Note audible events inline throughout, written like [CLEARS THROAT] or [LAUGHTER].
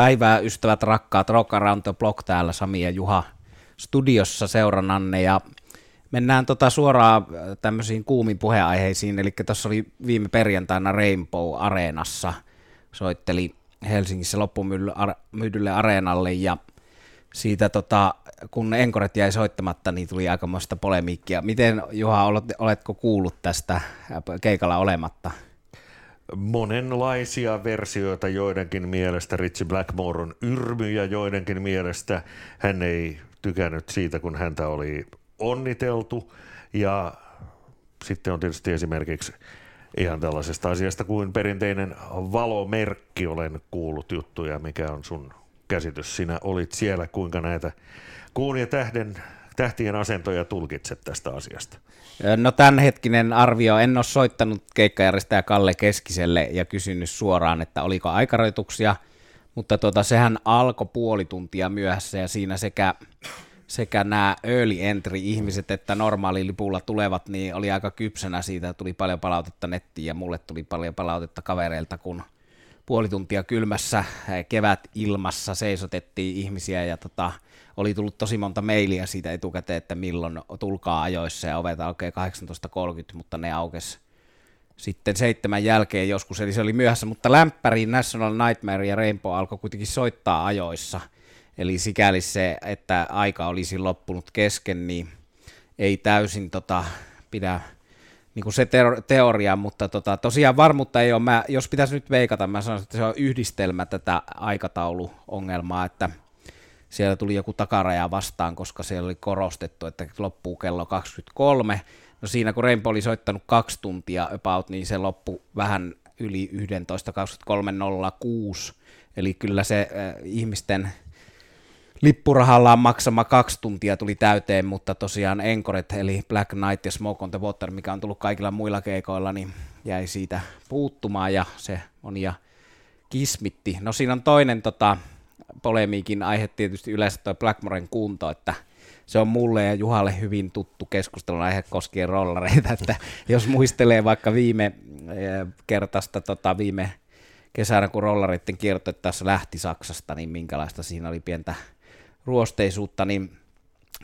Päivää ystävät rakkaat, Rock Around the Block täällä Sami ja Juha studiossa seurannanne ja mennään tota suoraan äh, tämmöisiin kuumiin puheenaiheisiin, eli tuossa oli viime perjantaina Rainbow Areenassa, soitteli Helsingissä loppumyydylle areenalle ja siitä tota, kun Enkoret jäi soittamatta, niin tuli aikamoista polemiikkia. Miten Juha, oletko kuullut tästä keikalla olematta? Monenlaisia versioita joidenkin mielestä. Richie Blackmore on yrmy ja joidenkin mielestä hän ei tykännyt siitä, kun häntä oli onniteltu. Ja sitten on tietysti esimerkiksi ihan tällaisesta asiasta kuin perinteinen valomerkki. Olen kuullut juttuja, mikä on sun käsitys. Sinä olit siellä, kuinka näitä kuun ja tähden tähtien asentoja tulkitset tästä asiasta? No tämänhetkinen arvio, en ole soittanut keikkajärjestäjä Kalle Keskiselle ja kysynyt suoraan, että oliko aikarajoituksia, mutta tuota, sehän alkoi puoli tuntia myöhässä ja siinä sekä, sekä nämä early entry ihmiset että normaalilipulla tulevat, niin oli aika kypsänä siitä, tuli paljon palautetta nettiin ja mulle tuli paljon palautetta kavereilta, kun puoli tuntia kylmässä kevät ilmassa seisotettiin ihmisiä ja tota, oli tullut tosi monta mailia siitä etukäteen, että milloin tulkaa ajoissa ja ovet aukeaa 18.30, mutta ne aukes sitten seitsemän jälkeen joskus, eli se oli myöhässä, mutta lämpäri National Nightmare ja Rainbow alkoi kuitenkin soittaa ajoissa, eli sikäli se, että aika olisi loppunut kesken, niin ei täysin tota, pidä niin kuin se teoria, mutta tota, tosiaan varmuutta ei ole. Mä, jos pitäisi nyt veikata, mä sanoisin, että se on yhdistelmä tätä aikatauluongelmaa, että siellä tuli joku takaraja vastaan, koska siellä oli korostettu, että loppuu kello 23. No siinä kun Rainbow oli soittanut kaksi tuntia about, niin se loppui vähän yli 11.23.06. Eli kyllä se äh, ihmisten lippurahallaan maksama kaksi tuntia tuli täyteen, mutta tosiaan Enkoret eli Black Knight ja Smoke on the Water, mikä on tullut kaikilla muilla keikoilla, niin jäi siitä puuttumaan ja se on ja kismitti. No siinä on toinen tota, polemiikin aihe tietysti yleensä tuo Blackmoren kunto, että se on mulle ja Juhalle hyvin tuttu keskustelun aihe koskien rollareita, että jos muistelee vaikka viime eh, kertaista tota, viime kesänä, kun rollareiden kierto tässä lähti Saksasta, niin minkälaista siinä oli pientä ruosteisuutta, niin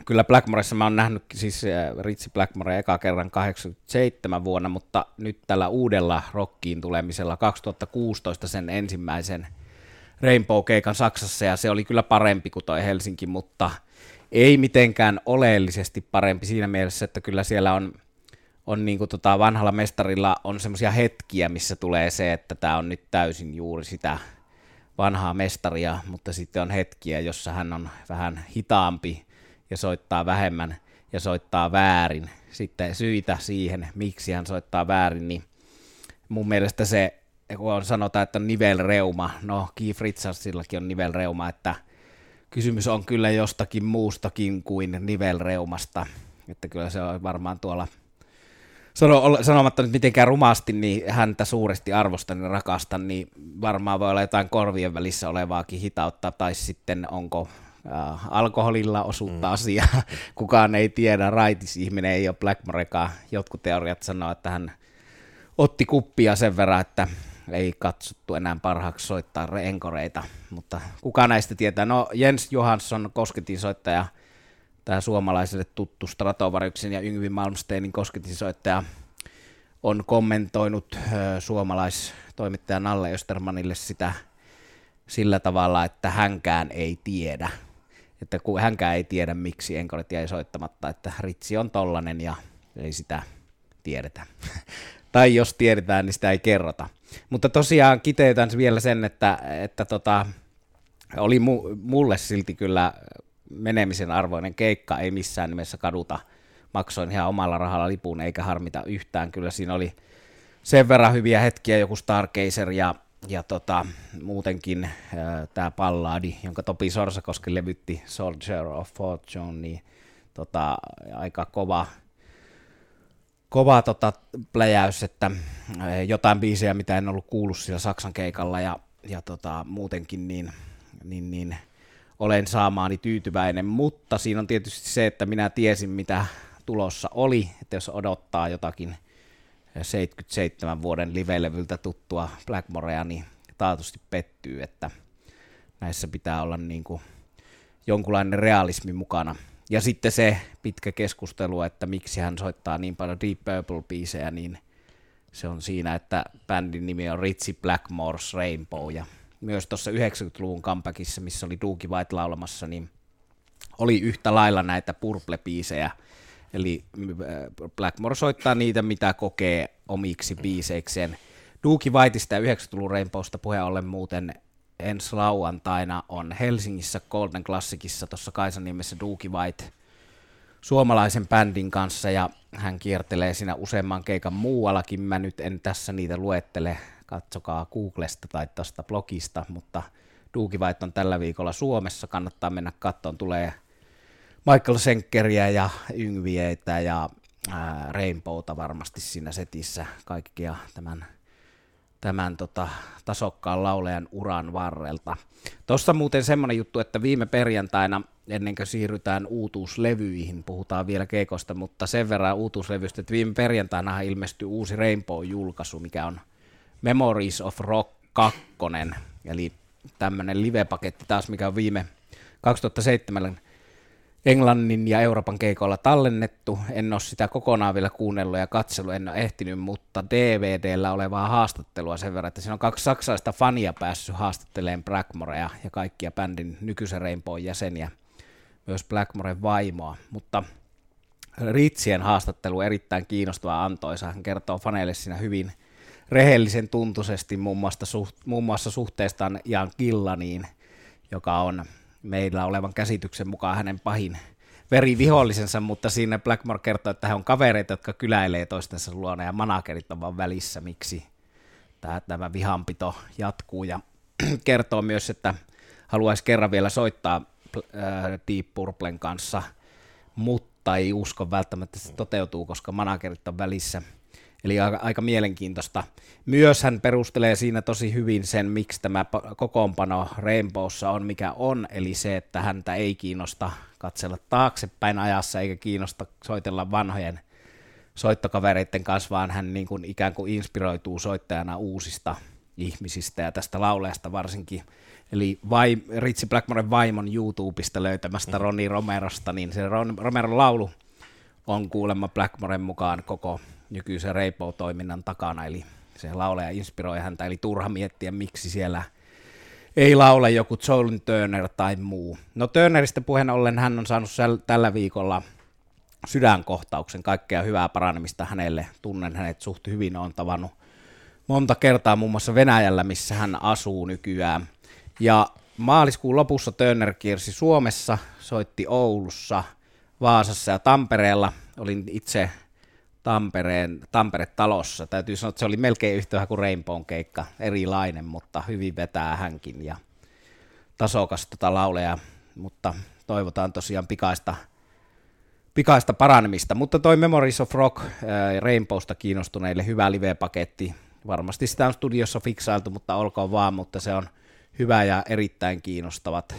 kyllä Blackmoressa mä oon nähnyt siis eh, Ritsi Blackmore eka kerran 87 vuonna, mutta nyt tällä uudella rockiin tulemisella 2016 sen ensimmäisen Rainbow-keikan Saksassa ja se oli kyllä parempi kuin toi Helsinki, mutta ei mitenkään oleellisesti parempi siinä mielessä, että kyllä siellä on, on niin kuin tota vanhalla mestarilla on semmoisia hetkiä, missä tulee se, että tämä on nyt täysin juuri sitä vanhaa mestaria, mutta sitten on hetkiä, jossa hän on vähän hitaampi ja soittaa vähemmän ja soittaa väärin. Sitten syitä siihen, miksi hän soittaa väärin, niin mun mielestä se kun sanotaan, että on nivelreuma, no Keith Richardsillakin on nivelreuma, että kysymys on kyllä jostakin muustakin kuin nivelreumasta, että kyllä se on varmaan tuolla sano, sanomatta nyt mitenkään rumasti, niin häntä suuresti arvostan ja rakastan, niin varmaan voi olla jotain korvien välissä olevaakin hitautta, tai sitten onko äh, alkoholilla osuutta mm. asiaa. [LAUGHS] Kukaan ei tiedä, raitis ihminen ei ole Blackmorekaan. Jotkut teoriat sanoo, että hän otti kuppia sen verran, että ei katsottu enää parhaaksi soittaa enkoreita, mutta kuka näistä tietää? No Jens Johansson, kosketin soittaja, tämä suomalaiselle tuttu Stratovaryksen ja Yngvi Malmsteinin soittaja, on kommentoinut ö, suomalaistoimittaja Nalle Östermanille sitä sillä tavalla, että hänkään ei tiedä. Että kun hänkään ei tiedä, miksi enkoret jäi soittamatta, että Ritsi on tollanen ja ei sitä tiedetä. [LAUGHS] tai jos tiedetään, niin sitä ei kerrota. Mutta tosiaan kiteytän vielä sen, että, että tota, oli mu, mulle silti kyllä menemisen arvoinen keikka, ei missään nimessä kaduta. Maksoin ihan omalla rahalla lipun, eikä harmita yhtään. Kyllä siinä oli sen verran hyviä hetkiä, joku Stargazer ja, ja tota, muutenkin tämä palladi, jonka Topi Sorsakoski levytti, Soldier of Fortune, niin tota, aika kova, kova tota, pläjäys, että eh, jotain biisejä, mitä en ollut kuullut siellä Saksan keikalla ja, ja tota, muutenkin niin, niin, niin olen saamaani tyytyväinen, mutta siinä on tietysti se, että minä tiesin mitä tulossa oli, että jos odottaa jotakin 77 vuoden livelevyltä tuttua Blackmorea, niin taatusti pettyy, että näissä pitää olla niin kuin jonkunlainen realismi mukana. Ja sitten se pitkä keskustelu, että miksi hän soittaa niin paljon Deep Purple-biisejä, niin se on siinä, että bändin nimi on Ritchie Blackmore's Rainbow, ja myös tuossa 90-luvun comebackissa, missä oli Doogie White laulamassa, niin oli yhtä lailla näitä Purple-biisejä, eli äh, Blackmore soittaa niitä, mitä kokee omiksi biiseikseen. Doogie Whiteista ja 90-luvun Rainbowsta puheen ollen muuten ensi lauantaina on Helsingissä Golden Classicissa tuossa Kaisan nimessä Doogie White suomalaisen bändin kanssa ja hän kiertelee siinä useamman keikan muuallakin. Mä nyt en tässä niitä luettele, katsokaa Googlesta tai tuosta blogista, mutta Doogie White on tällä viikolla Suomessa, kannattaa mennä kattoon, tulee Michael Senkeriä ja Yngvieitä ja Rainbowta varmasti siinä setissä, kaikkia tämän tämän tota, tasokkaan laulejan uran varrelta. Tuossa muuten semmoinen juttu, että viime perjantaina, ennen kuin siirrytään uutuuslevyihin, puhutaan vielä keikosta, mutta sen verran uutuuslevystä, että viime perjantaina ilmestyi uusi Rainbow-julkaisu, mikä on Memories of Rock 2, eli tämmöinen live-paketti taas, mikä on viime 2007 Englannin ja Euroopan keikoilla tallennettu. En ole sitä kokonaan vielä kuunnellut ja katsellut, en ole ehtinyt, mutta DVDllä olevaa haastattelua sen verran, että siinä on kaksi saksalaista fania päässyt haastatteleen Blackmorea ja kaikkia bändin nykyisen Rainbow jäseniä, myös Blackmoren vaimoa, mutta Ritsien haastattelu erittäin kiinnostava antoisa. Hän kertoo faneille siinä hyvin rehellisen tuntuisesti muun muassa, suht, muun muassa suhteestaan Jan Killaniin, joka on meillä olevan käsityksen mukaan hänen pahin verivihollisensa, mutta siinä Blackmore kertoo, että hän on kavereita, jotka kyläilee toistensa luona ja managerit on vaan välissä, miksi tämä, tämä vihanpito jatkuu. Ja [CLEARS THROAT] kertoo myös, että haluaisi kerran vielä soittaa äh, Deep Purplen kanssa, mutta ei usko välttämättä, että se toteutuu, koska managerit on välissä – Eli aika, aika mielenkiintoista. Myös hän perustelee siinä tosi hyvin sen, miksi tämä kokoonpano Rainbowssa on mikä on, eli se, että häntä ei kiinnosta katsella taaksepäin ajassa eikä kiinnosta soitella vanhojen soittokavereiden kanssa, vaan hän niin kuin ikään kuin inspiroituu soittajana uusista ihmisistä ja tästä lauleesta varsinkin. Eli vai, Ritsi Blackmoren vaimon YouTubesta löytämästä Roni Romerosta, niin se Ron, Romeron laulu on kuulemma Blackmoren mukaan koko nykyisen Rainbow-toiminnan takana, eli se lauleja inspiroi häntä, eli turha miettiä, miksi siellä ei laule joku Jolin Turner tai muu. No Turnerista puheen ollen hän on saanut tällä viikolla sydänkohtauksen, kaikkea hyvää paranemista hänelle, tunnen hänet suht hyvin, on tavannut monta kertaa muun muassa Venäjällä, missä hän asuu nykyään. Ja maaliskuun lopussa Turner kiersi Suomessa, soitti Oulussa, Vaasassa ja Tampereella. Olin itse Tampereen, Tampere-talossa. Täytyy sanoa, että se oli melkein yhtä kuin Rainbown keikka, erilainen, mutta hyvin vetää hänkin ja tasokas tota lauleja, mutta toivotaan tosiaan pikaista, pikaista paranemista. Mutta toi Memories of Rock äh, Rainbowsta kiinnostuneille hyvä live-paketti. Varmasti sitä on studiossa fiksailtu, mutta olkoon vaan, mutta se on hyvä ja erittäin kiinnostavat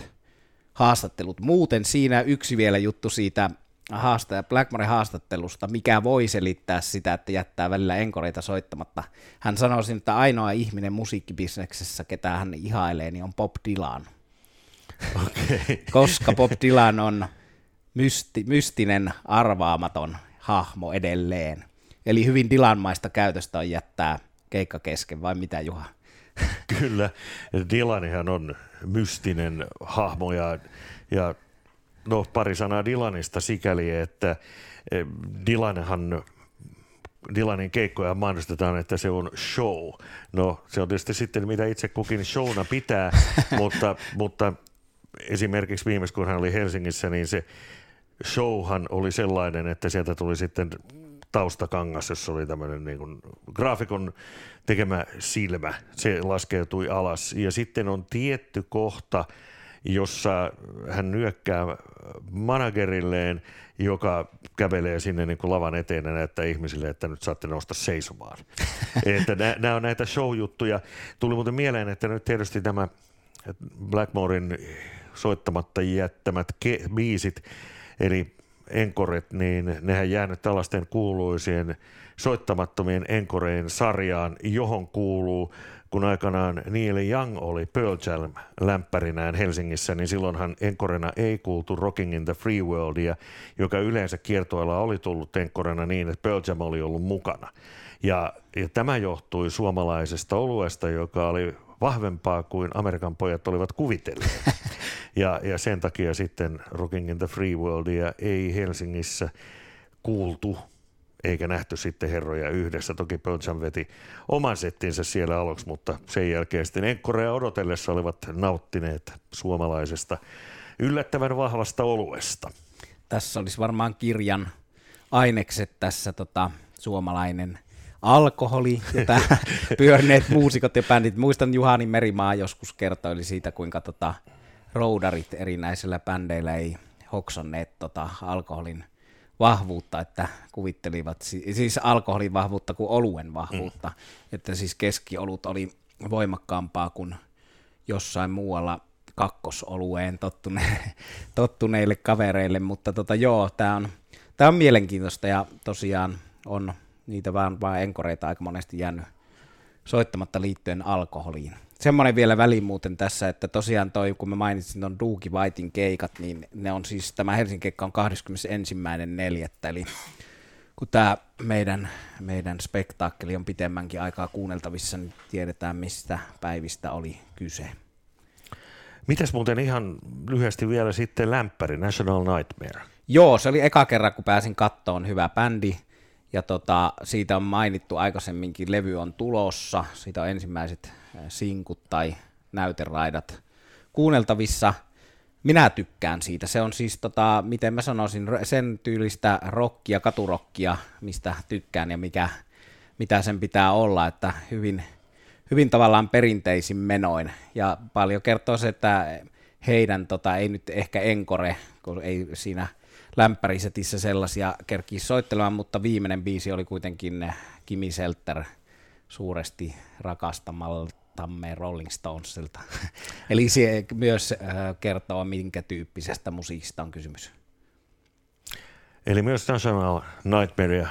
haastattelut. Muuten siinä yksi vielä juttu siitä haastaja Blackmoren haastattelusta, mikä voi selittää sitä, että jättää välillä enkoreita soittamatta. Hän sanoi, että ainoa ihminen musiikkibisneksessä, ketä hän ihailee, niin on Bob Dylan. Okay. [LAUGHS] Koska Bob Dylan on mysti, mystinen, arvaamaton hahmo edelleen. Eli hyvin Dylanmaista käytöstä on jättää keikka kesken, vai mitä Juha? Kyllä, Dylanihan on mystinen hahmo ja, ja No pari sanaa Dylanista sikäli, että eh, Dylanhan Dylanin keikkoja mainostetaan, että se on show. No se on tietysti sitten mitä itse kukin showna pitää, [LAUGHS] mutta, mutta esimerkiksi viimeis kun hän oli Helsingissä, niin se showhan oli sellainen, että sieltä tuli sitten taustakangas, jossa oli tämmöinen niin kuin graafikon tekemä silmä. Se laskeutui alas. Ja sitten on tietty kohta, jossa hän nyökkää managerilleen, joka kävelee sinne niin kuin lavan eteen ja näyttää ihmisille, että nyt saatte nousta seisomaan. [LAUGHS] että nämä on näitä show-juttuja. Tuli muuten mieleen, että nyt tietysti nämä Blackmorein soittamatta jättämät ke- biisit, eli enkoret, niin nehän jäänyt tällaisten kuuluisien soittamattomien enkoreen sarjaan, johon kuuluu kun aikanaan Neil Young oli Pearl Jam lämpärinään Helsingissä, niin silloinhan enkorena ei kuultu Rocking in the Free Worldia, joka yleensä kiertoilla oli tullut enkorena niin, että Pearl Jam oli ollut mukana. Ja, ja tämä johtui suomalaisesta oluesta, joka oli vahvempaa kuin Amerikan pojat olivat kuvitelleet. [LAUGHS] Ja, ja sen takia sitten Rocking in the Free Worldia ei Helsingissä kuultu eikä nähty sitten herroja yhdessä. Toki Pöltsän veti oman settinsä siellä aluksi, mutta sen jälkeen sitten Enkkorea odotellessa olivat nauttineet suomalaisesta yllättävän vahvasta oluesta. Tässä olisi varmaan kirjan ainekset tässä tota, suomalainen alkoholi ja [LAUGHS] pyörneet muusikot ja bändit. Muistan Juhani Merimaa joskus kertoi siitä, kuinka tota, roudarit erinäisillä bändeillä ei hoksonneet tota, alkoholin – vahvuutta, että kuvittelivat siis alkoholin vahvuutta kuin oluen vahvuutta, mm. että siis keskiolut oli voimakkaampaa kuin jossain muualla kakkosolueen tottune, [LAUGHS] tottuneille kavereille, mutta tota, joo, tämä on, tää on mielenkiintoista ja tosiaan on niitä vaan, vaan enkoreita aika monesti jäänyt soittamatta liittyen alkoholiin semmoinen vielä väliin muuten tässä, että tosiaan toi, kun mä mainitsin tuon Duuki Whitein keikat, niin ne on siis, tämä Helsingin keikka on 21.4. Eli kun tämä meidän, meidän spektaakkeli on pitemmänkin aikaa kuunneltavissa, niin tiedetään, mistä päivistä oli kyse. Mitäs muuten ihan lyhyesti vielä sitten lämpäri, National Nightmare? Joo, se oli eka kerran, kun pääsin kattoon hyvä bändi. Ja tota, siitä on mainittu aikaisemminkin, levy on tulossa, siitä on ensimmäiset sinkut tai näyteraidat kuunneltavissa. Minä tykkään siitä. Se on siis, tota, miten mä sanoisin, sen tyylistä rockia, katurokkia, mistä tykkään ja mikä, mitä sen pitää olla, että hyvin, hyvin tavallaan perinteisin menoin. Ja paljon kertoo se, että heidän tota, ei nyt ehkä enkore, kun ei siinä lämpärisetissä sellaisia kerkii soittelemaan, mutta viimeinen biisi oli kuitenkin Kimi Selter suuresti rakastamaltamme Rolling Stonesilta. [LAUGHS] Eli se myös äh, kertoo, minkä tyyppisestä musiikista on kysymys. Eli myös National Nightmare,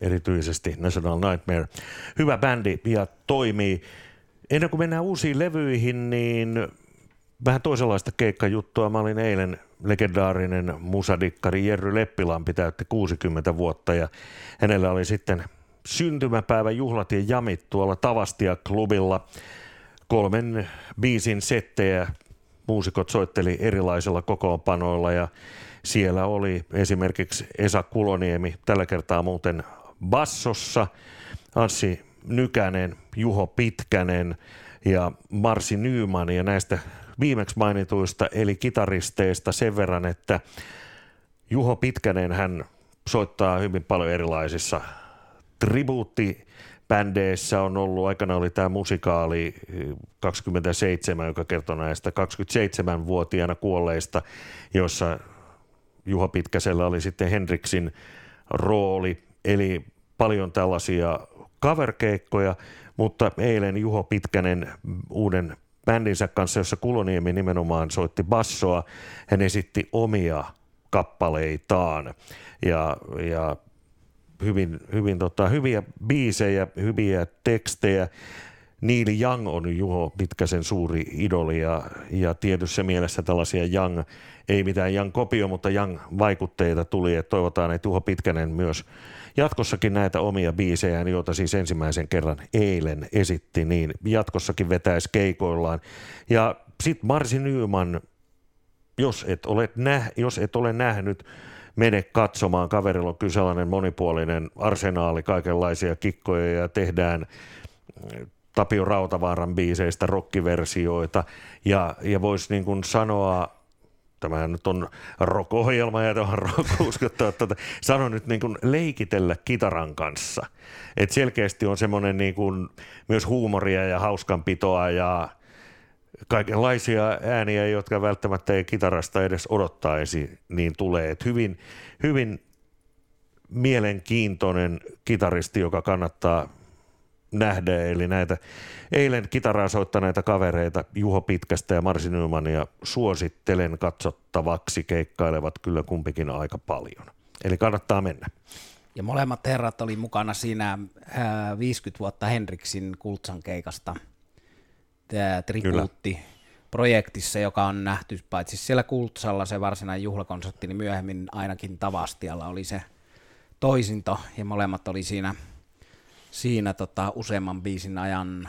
erityisesti National Nightmare. Hyvä bändi ja toimii. Ennen kuin mennään uusiin levyihin, niin vähän toisenlaista keikkajuttua. Mä olin eilen legendaarinen musadikkari Jerry Leppilampi täytti 60 vuotta ja hänellä oli sitten syntymäpäivän juhlat ja jamit tuolla Tavastia-klubilla. Kolmen biisin settejä muusikot soitteli erilaisilla kokoonpanoilla ja siellä oli esimerkiksi Esa Kuloniemi, tällä kertaa muuten bassossa, Anssi Nykänen, Juho Pitkänen ja Marsi Nyyman ja näistä viimeksi mainituista eli kitaristeista sen verran, että Juho Pitkänen hän soittaa hyvin paljon erilaisissa tribuuttibändeissä. On ollut, aikana oli tämä musikaali 27, joka kertoo näistä 27-vuotiaana kuolleista, jossa Juha Pitkäsellä oli sitten Henriksin rooli, eli paljon tällaisia coverkeikkoja, mutta eilen Juho Pitkänen uuden bändinsä kanssa, jossa Kuloniemi nimenomaan soitti bassoa, hän esitti omia kappaleitaan ja, ja hyvin, hyvin tota, hyviä biisejä, hyviä tekstejä. Neil Young on Juho Pitkäsen suuri idoli ja, ja tietyssä mielessä tällaisia Young, ei mitään Young kopio, mutta Young vaikutteita tuli, että toivotaan, että Juho Pitkänen myös jatkossakin näitä omia biisejä, joita siis ensimmäisen kerran eilen esitti, niin jatkossakin vetäisi keikoillaan. Ja sitten Marsi Nyman, jos et, ole näh, jos et ole nähnyt, mene katsomaan. Kaverilla on kyllä sellainen monipuolinen arsenaali, kaikenlaisia kikkoja ja tehdään Tapio Rautavaaran biiseistä rokkiversioita ja, ja voisi niin sanoa tämähän nyt on rock-ohjelma ja tämä on rock että sano nyt niin kuin leikitellä kitaran kanssa. Et selkeästi on semmoinen niin kuin myös huumoria ja hauskanpitoa ja kaikenlaisia ääniä, jotka välttämättä ei kitarasta edes odottaisi, niin tulee. Et hyvin, hyvin mielenkiintoinen kitaristi, joka kannattaa nähdä, eli näitä eilen kitaraa soittaneita kavereita Juho Pitkästä ja Marsi Nymania suosittelen katsottavaksi, keikkailevat kyllä kumpikin aika paljon. Eli kannattaa mennä. Ja molemmat herrat oli mukana siinä 50 vuotta Henriksin Kultsan keikasta. Tämä tribuutti projektissa, joka on nähty paitsi siellä Kultsalla se varsinainen juhlakonsertti, niin myöhemmin ainakin Tavastialla oli se toisinto, ja molemmat oli siinä, siinä tota, useamman biisin ajan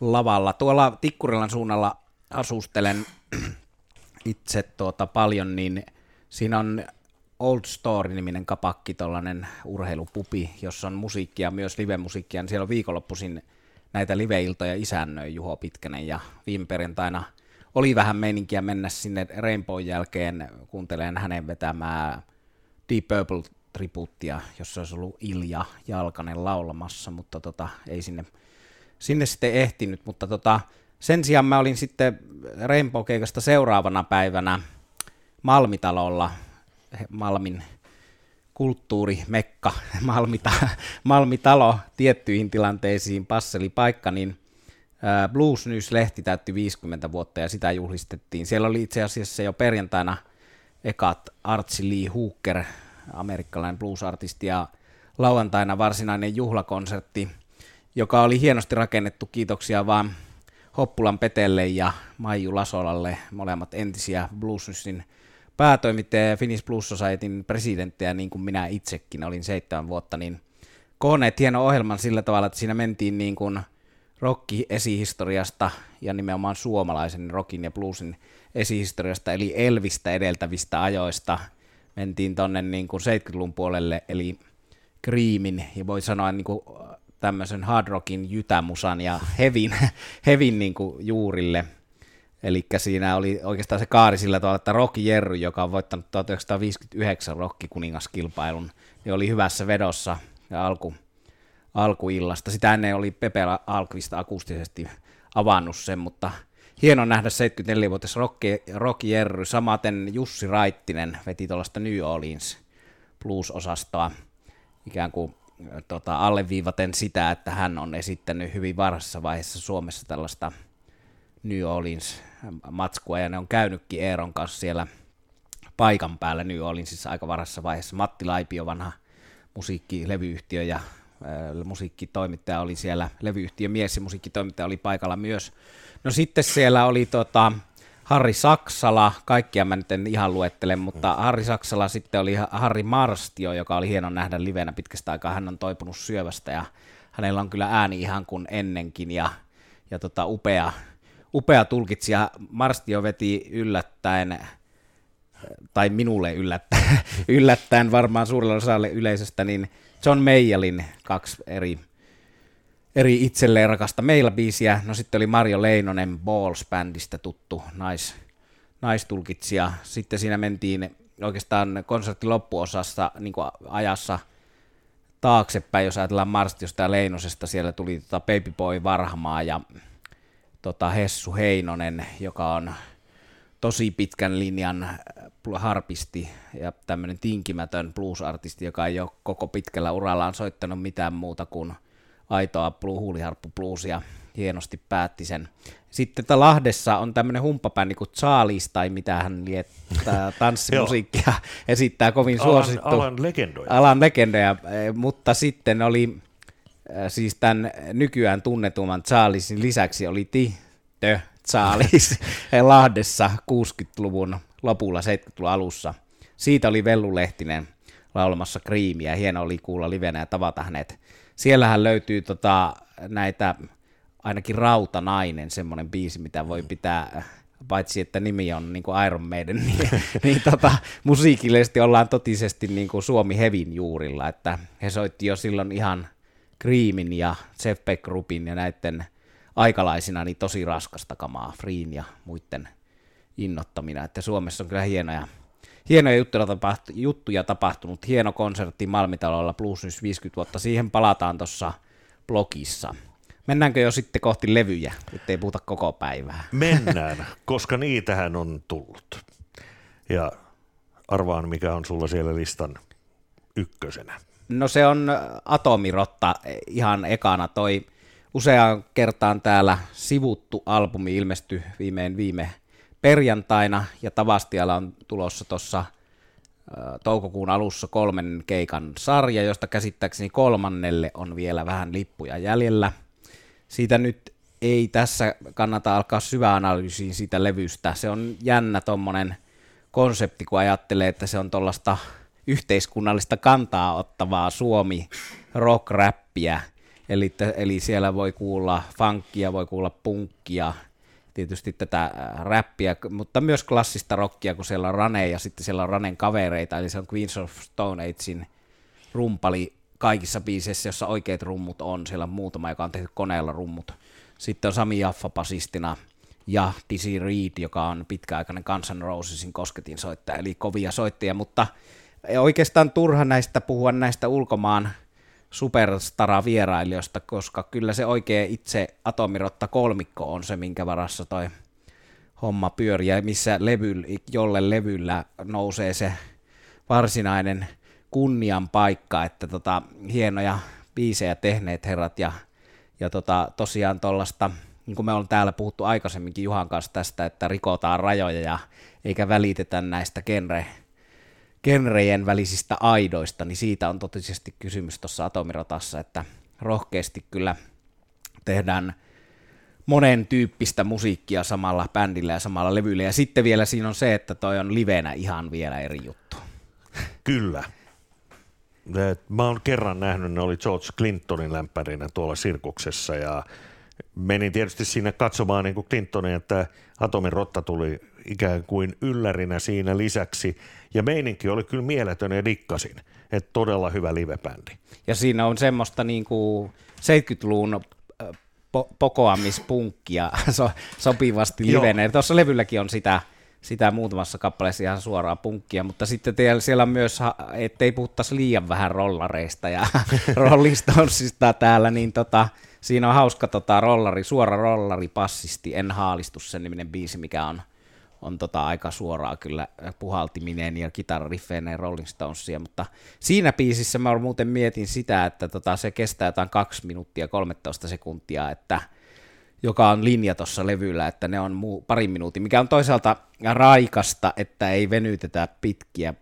lavalla. Tuolla Tikkurilan suunnalla asustelen [CLEARS THROAT] itse tuota paljon, niin siinä on Old Story-niminen kapakki, tuollainen urheilupupi, jossa on musiikkia, myös live-musiikkia, siellä on viikonloppuisin näitä live-iltoja isännöi Juho Pitkänen, ja viime perjantaina oli vähän meininkiä mennä sinne Rainbow jälkeen kuuntelemaan hänen vetämää Deep Purple tribuuttia, jossa olisi ollut Ilja Jalkanen laulamassa, mutta tota, ei sinne, sinne sitten ehtinyt, mutta tota, sen sijaan mä olin sitten Rainbow-keikasta seuraavana päivänä Malmitalolla, Malmin kulttuurimekka, [LAUGHS] Malmita, Malmitalo tiettyihin tilanteisiin passeli paikka, niin Blues News-lehti täytti 50 vuotta ja sitä juhlistettiin. Siellä oli itse asiassa jo perjantaina ekat Archie Lee Hooker, amerikkalainen blues-artisti, ja lauantaina varsinainen juhlakonsertti, joka oli hienosti rakennettu. Kiitoksia vaan Hoppulan Petelle ja Maiju Lasolalle, molemmat entisiä Blues Newsin päätoimittaja ja Finnish Blues Societyn presidenttejä, niin kuin minä itsekin olin seitsemän vuotta, niin kooneet hieno ohjelman sillä tavalla, että siinä mentiin niin kuin rock-esihistoriasta ja nimenomaan suomalaisen rockin ja bluesin esihistoriasta, eli Elvistä edeltävistä ajoista, mentiin tonne niin kuin 70-luvun puolelle, eli Creamin, ja voi sanoa niin kuin tämmöisen hard rockin, jytämusan ja hevin, [LAUGHS] hevin niin kuin juurille. Eli siinä oli oikeastaan se kaari sillä tavalla, että Rocky Jerry, joka on voittanut 1959 Rocky-kuningaskilpailun, niin oli hyvässä vedossa ja alku, alkuillasta. Sitä ennen oli Pepe Alkvista akustisesti avannut sen, mutta hieno nähdä 74-vuotias Rocky, Jerry. Samaten Jussi Raittinen veti tuollaista New Orleans blues-osastoa ikään kuin tota, alleviivaten sitä, että hän on esittänyt hyvin varhaisessa vaiheessa Suomessa tällaista New Orleans matskua, ja ne on käynytkin Eeron kanssa siellä paikan päällä New Orleansissa aika varhaisessa vaiheessa. Matti Laipio, vanha musiikkilevyyhtiö ja äh, musiikkitoimittaja oli siellä, levyyhtiö mies ja musiikkitoimittaja oli paikalla myös. No sitten siellä oli tota, Harri Saksala, kaikkia mä nyt en ihan luettele, mutta Harri Saksala sitten oli Harri Marstio, joka oli hieno nähdä livenä pitkästä aikaa. Hän on toipunut syövästä ja hänellä on kyllä ääni ihan kuin ennenkin ja, ja tota, upea, upea tulkitsija. Marstio veti yllättäen, tai minulle yllättäen, [LAUGHS] yllättäen varmaan suurella osalle yleisöstä, niin John Mayallin kaksi eri eri itselleen rakasta meillä-biisiä. No sitten oli Mario Leinonen Balls-bändistä tuttu nais, naistulkitsija. Sitten siinä mentiin oikeastaan konsertin loppuosassa niin ajassa taaksepäin, jos ajatellaan Marstiosta ja Leinosesta, siellä tuli tota Baby Boy Varhamaa ja tota Hessu Heinonen, joka on tosi pitkän linjan harpisti ja tämmöinen tinkimätön blues-artisti, joka ei ole koko pitkällä urallaan soittanut mitään muuta kuin – aitoa huuliharppu bluesia, hienosti päätti sen. Sitten Lahdessa on tämmöinen humppabändi kuin Charles, tai mitä hän liettää [LAUGHS] tanssimusiikkia, esittää kovin alan, suosittu. Alan legendoja. Alan legendoja, eh, mutta sitten oli eh, siis tämän nykyään tunnetumman Charlesin lisäksi oli Ti Tö Charles [LAUGHS] Lahdessa 60-luvun lopulla, 70-luvun alussa. Siitä oli Vellu Lehtinen laulamassa kriimiä. Hieno oli kuulla livenä ja tavata hänet siellähän löytyy tota, näitä, ainakin Rautanainen, semmoinen biisi, mitä voi pitää paitsi että nimi on niin kuin Iron Maiden, [LAUGHS] niin, niin tota, musiikillisesti ollaan totisesti niin kuin Suomi Hevin juurilla, että he soitti jo silloin ihan Creamin ja Jeff Beck Groupin ja näiden aikalaisina niin tosi raskasta kamaa, Freen ja muiden innottamina, että Suomessa on kyllä hienoja hienoja juttuja, tapahtu, juttuja tapahtunut. Hieno konsertti Malmitalolla Plus 50 vuotta. Siihen palataan tuossa blogissa. Mennäänkö jo sitten kohti levyjä, ettei puhuta koko päivää? Mennään, koska niitähän on tullut. Ja arvaan, mikä on sulla siellä listan ykkösenä. No se on Atomirotta ihan ekana. Toi useaan kertaan täällä sivuttu albumi ilmestyi viimein viime perjantaina ja Tavastialla on tulossa tuossa toukokuun alussa kolmen keikan sarja, josta käsittääkseni kolmannelle on vielä vähän lippuja jäljellä. Siitä nyt ei tässä kannata alkaa syväanalyysiin siitä levystä. Se on jännä tuommoinen konsepti, kun ajattelee, että se on tuollaista yhteiskunnallista kantaa ottavaa Suomi rock-räppiä. Eli, eli siellä voi kuulla funkia, voi kuulla punkkia, tietysti tätä äh, räppiä, mutta myös klassista rockia, kun siellä on Rane ja sitten siellä on Ranen kavereita, eli se on Queens of Stone Agein rumpali kaikissa biiseissä, jossa oikeat rummut on. Siellä on muutama, joka on tehty koneella rummut. Sitten on Sami Jaffa basistina ja Dizzy Reed, joka on pitkäaikainen Guns N' Rosesin kosketin soittaja, eli kovia soittajia, mutta oikeastaan turha näistä puhua näistä ulkomaan superstara vierailijoista, koska kyllä se oikein itse atomirotta kolmikko on se, minkä varassa toi homma pyörii, ja missä levy, jolle levyllä nousee se varsinainen kunnian paikka, että tota, hienoja biisejä tehneet herrat, ja, ja tota, tosiaan tuollaista, niin kuin me ollaan täällä puhuttu aikaisemminkin Juhan kanssa tästä, että rikotaan rajoja ja eikä välitetä näistä genre genrejen välisistä aidoista, niin siitä on totisesti kysymys tuossa Atomirotassa, että rohkeasti kyllä tehdään monen tyyppistä musiikkia samalla bändillä ja samalla levyllä. Ja sitten vielä siinä on se, että toi on livenä ihan vielä eri juttu. Kyllä. Mä oon kerran nähnyt, ne oli George Clintonin lämpärinä tuolla sirkuksessa ja menin tietysti sinne katsomaan niin kuin Clintonin, että Atomin rotta tuli ikään kuin yllärinä siinä lisäksi. Ja meininki oli kyllä mieletön ja dikkasin. Että todella hyvä livebändi. Ja siinä on semmoista niin kuin 70-luvun po- pokoamispunkkia [LAUGHS] so- sopivasti livenä. Tuossa levylläkin on sitä, sitä muutamassa kappaleessa ihan suoraa punkkia, mutta sitten siellä on myös, ettei puhuttaisi liian vähän rollareista ja [LAUGHS] Rolling Stonesista täällä, niin tota, siinä on hauska tota, rollari, suora rollari passisti, En haalistu sen niminen biisi, mikä on on tota aika suoraa kyllä puhaltiminen ja kitarariffeineen Rolling Stonesia, mutta siinä biisissä mä muuten mietin sitä, että tota, se kestää jotain 2 minuuttia 13 sekuntia, että joka on linja tuossa levyllä, että ne on muu, pari minuutin, mikä on toisaalta raikasta, että ei venytetä pitkiä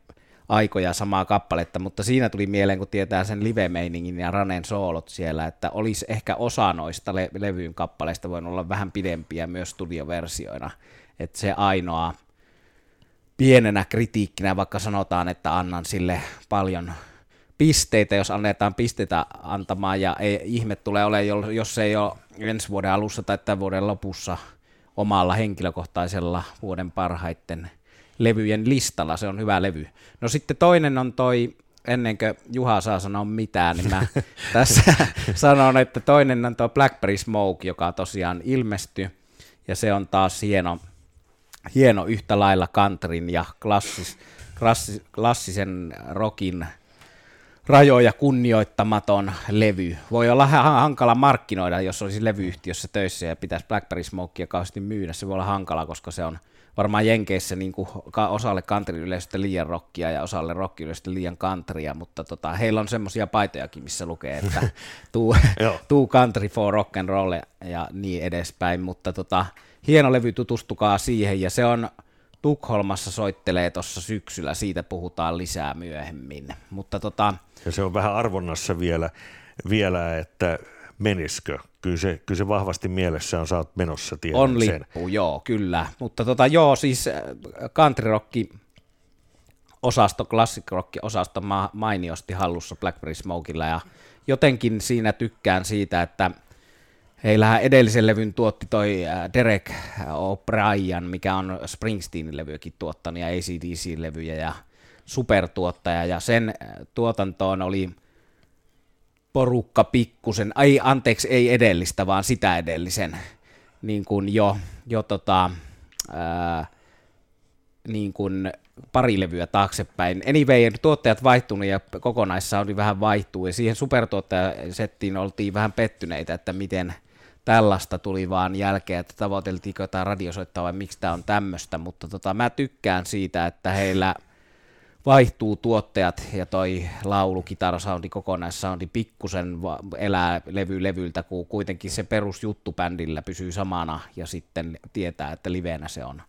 aikoja samaa kappaletta, mutta siinä tuli mieleen, kun tietää sen live-meiningin ja Ranen soolot siellä, että olisi ehkä osa noista le- levyyn kappaleista voinut olla vähän pidempiä myös studioversioina, että se ainoa pienenä kritiikkinä, vaikka sanotaan, että annan sille paljon pisteitä, jos annetaan pisteitä antamaan, ja ei, ihme tulee olemaan, jos se ei ole ensi vuoden alussa tai tämän vuoden lopussa omalla henkilökohtaisella vuoden parhaiten levyjen listalla, se on hyvä levy. No sitten toinen on toi, ennen kuin Juha saa sanoa mitään, niin mä [LAUGHS] tässä sanon, että toinen on tuo Blackberry Smoke, joka tosiaan ilmestyi, ja se on taas hieno, hieno yhtä lailla countryn ja klassis, klassis, klassisen rockin rajoja kunnioittamaton levy. Voi olla hankala markkinoida, jos olisi levyyhtiössä töissä ja pitäisi Blackberry Smokea kauheasti myydä. Se voi olla hankala, koska se on varmaan Jenkeissä niin kuin osalle country-yleisöstä liian rockia ja osalle rock liian countrya, mutta tota, heillä on semmoisia paitojakin, missä lukee, että [LAUGHS] tuu, tuu country for rock and roll ja niin edespäin, mutta tota, hieno levy, tutustukaa siihen, ja se on Tukholmassa soittelee tuossa syksyllä, siitä puhutaan lisää myöhemmin. Mutta tota... Ja se on vähän arvonnassa vielä, vielä että meniskö? Kyllä se, kyllä se vahvasti mielessä on, sä oot menossa tiedän On lippu, sen. joo, kyllä. Mutta tota, joo, siis äh, country rocki osasto, classic rock osasto ma- mainiosti hallussa Blackberry Smokilla ja jotenkin siinä tykkään siitä, että – Heillähän edellisen levyn tuotti toi äh, Derek O'Brien, mikä on Springsteenin levyäkin tuottanut ja ACDC-levyjä ja supertuottaja ja sen äh, tuotantoon oli porukka pikkusen, ai anteeksi, ei edellistä, vaan sitä edellisen, niin kuin jo, jo tota, ää, niin kuin pari levyä taaksepäin. Anyway, tuottajat vaihtunut ja kokonaissoundi vähän vaihtuu ja siihen supertuottajasettiin oltiin vähän pettyneitä, että miten – tällaista tuli vaan jälkeen, että tavoiteltiinko jotain radiosoittaa vai miksi tämä on tämmöistä, mutta tota, mä tykkään siitä, että heillä vaihtuu tuottajat ja toi laulu, kitarasoundi, kokonaissoundi pikkusen elää levy levyltä, kun kuitenkin se perusjuttu bändillä pysyy samana ja sitten tietää, että livenä se on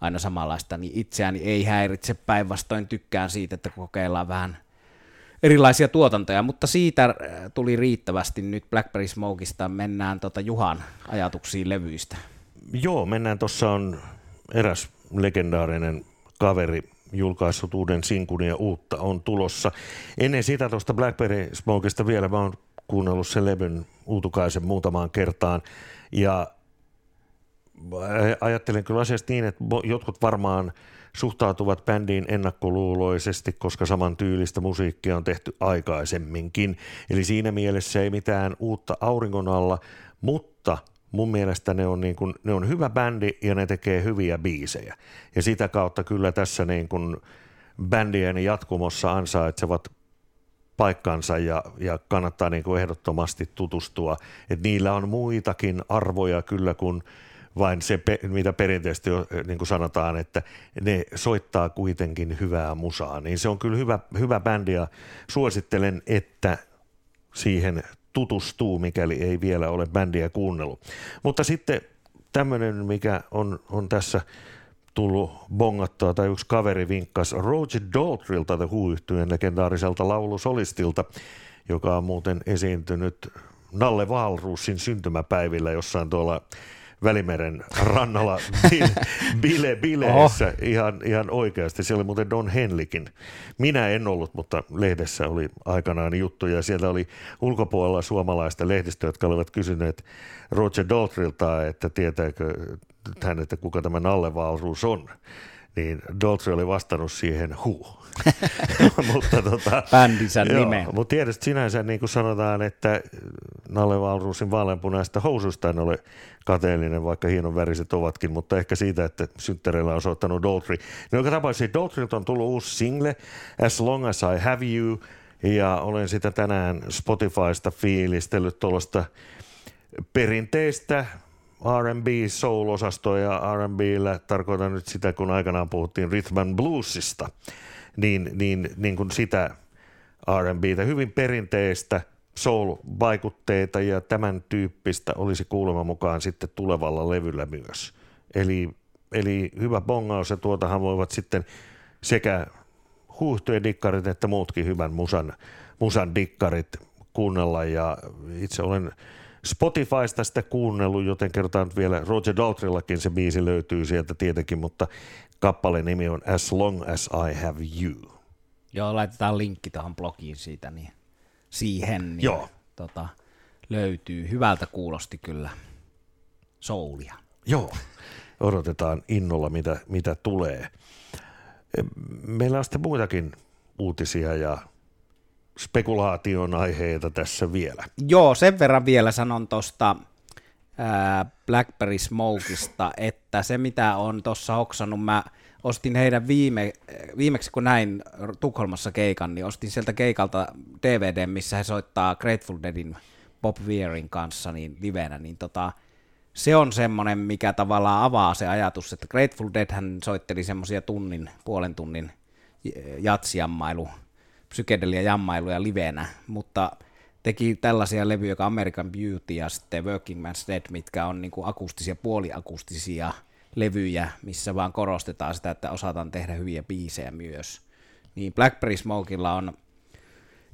aina samanlaista, niin itseäni ei häiritse päinvastoin tykkään siitä, että kokeillaan vähän erilaisia tuotantoja, mutta siitä äh, tuli riittävästi nyt Blackberry Smokeista, mennään tota Juhan ajatuksiin levyistä. Joo, mennään tuossa on eräs legendaarinen kaveri julkaissut uuden sinkun ja uutta on tulossa. Ennen sitä tuosta Blackberry Smokeista vielä, mä oon kuunnellut sen levyn uutukaisen muutamaan kertaan ja ajattelen kyllä asiasta niin, että jotkut varmaan suhtautuvat bändiin ennakkoluuloisesti, koska saman tyylistä musiikkia on tehty aikaisemminkin. Eli siinä mielessä ei mitään uutta auringon alla, mutta mun mielestä ne on, niin kuin, ne on hyvä bändi ja ne tekee hyviä biisejä. Ja sitä kautta kyllä tässä niin kuin bändien jatkumossa ansaitsevat paikkansa ja, ja kannattaa niin kuin ehdottomasti tutustua. että niillä on muitakin arvoja kyllä kuin vain se, mitä perinteisesti niin kuin sanotaan, että ne soittaa kuitenkin hyvää musaa. Niin se on kyllä hyvä, hyvä bändi ja suosittelen, että siihen tutustuu, mikäli ei vielä ole bändiä kuunnellut. Mutta sitten tämmöinen, mikä on, on tässä tullut bongattua, tai yksi kaveri vinkkas Roger Daltrylta, The who legendaariselta laulusolistilta, joka on muuten esiintynyt Nalle Valruusin syntymäpäivillä jossain tuolla Välimeren rannalla [LAUGHS] bile, bileissä oh. ihan, ihan oikeasti. Siellä oli muuten Don Henlikin. Minä en ollut, mutta lehdessä oli aikanaan juttuja. Siellä oli ulkopuolella suomalaista lehdistöä, jotka olivat kysyneet Roger Daltrylta, että tietääkö hän, että kuka tämä Nalle Valruus on. Niin Daltrey oli vastannut siihen huu. [LAUGHS] [LAUGHS] mutta tota, Bändinsä nimeä. Mutta tietysti sinänsä niin kuin sanotaan, että Nalle Valruusin vaaleanpunaista housuista en ole kateellinen, vaikka hienon väriset ovatkin, mutta ehkä siitä, että synttäreillä on soittanut Daltrey. No joka tapauksessa Daltreylta on tullut uusi single, As Long As I Have You, ja olen sitä tänään Spotifysta fiilistellyt tuollaista perinteistä R&B soul-osastoa ja R&Bllä tarkoitan nyt sitä, kun aikanaan puhuttiin rhythm and bluesista, niin, niin, niin kuin sitä R&Btä, hyvin perinteistä soul-vaikutteita ja tämän tyyppistä olisi kuulemma mukaan sitten tulevalla levyllä myös. Eli, eli hyvä bongaus ja tuotahan voivat sitten sekä huuhtojen dikkarit että muutkin hyvän musan, musan dikkarit kuunnella ja itse olen Spotifysta sitä kuunnellut, joten kertaan nyt vielä Roger Daltryllakin se biisi löytyy sieltä tietenkin, mutta kappaleen nimi on As Long As I Have You. Joo, laitetaan linkki tuohon blogiin siitä, niin siihen niin Joo. Tota, löytyy. Hyvältä kuulosti kyllä soulia. Joo, odotetaan innolla, mitä, mitä tulee. Meillä on sitten muitakin uutisia ja spekulaation aiheita tässä vielä. Joo, sen verran vielä sanon tuosta Blackberry Smokeista, että se mitä on tuossa hoksannut, mä ostin heidän viime, viimeksi kun näin Tukholmassa keikan, niin ostin sieltä keikalta DVD, missä he soittaa Grateful Deadin Bob Wearin kanssa niin livenä, niin tota, se on semmoinen, mikä tavallaan avaa se ajatus, että Grateful Dead hän soitteli semmoisia tunnin, puolen tunnin jatsiammailu, psykedelia jammailuja livenä, mutta teki tällaisia levyjä, joka American Beauty ja sitten Working Man's Dead, mitkä on niin kuin akustisia, puoliakustisia levyjä, missä vaan korostetaan sitä, että osataan tehdä hyviä biisejä myös. Niin Blackberry Smokella on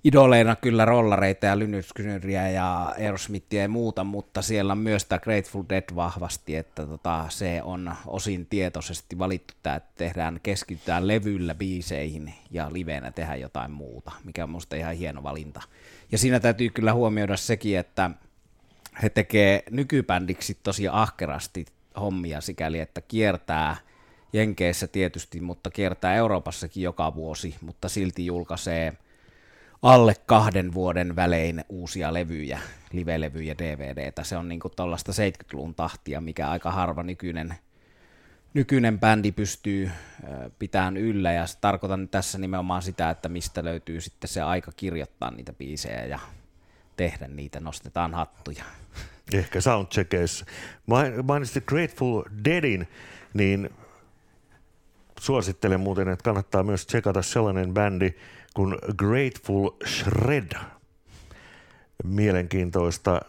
idoleina kyllä rollareita ja Lynyrd ja Aerosmithia ja muuta, mutta siellä on myös tämä Grateful Dead vahvasti, että tota, se on osin tietoisesti valittu tämä, että tehdään, keskitytään levyllä biiseihin ja liveenä tehdä jotain muuta, mikä on minusta ihan hieno valinta. Ja siinä täytyy kyllä huomioida sekin, että he tekee nykybändiksi tosi ahkerasti hommia sikäli, että kiertää Jenkeissä tietysti, mutta kiertää Euroopassakin joka vuosi, mutta silti julkaisee alle kahden vuoden välein uusia levyjä, live-levyjä, DVDtä. Se on niinku tuollaista 70-luvun tahtia, mikä aika harva nykyinen, nykyinen bändi pystyy pitämään yllä, ja tarkoitan tässä nimenomaan sitä, että mistä löytyy sitten se aika kirjoittaa niitä biisejä ja tehdä niitä, nostetaan hattuja. Ehkä soundcheckeissa. Mainitsit Grateful Deadin, niin suosittelen muuten, että kannattaa myös tsekata sellainen bändi kuin Grateful Shred. Mielenkiintoista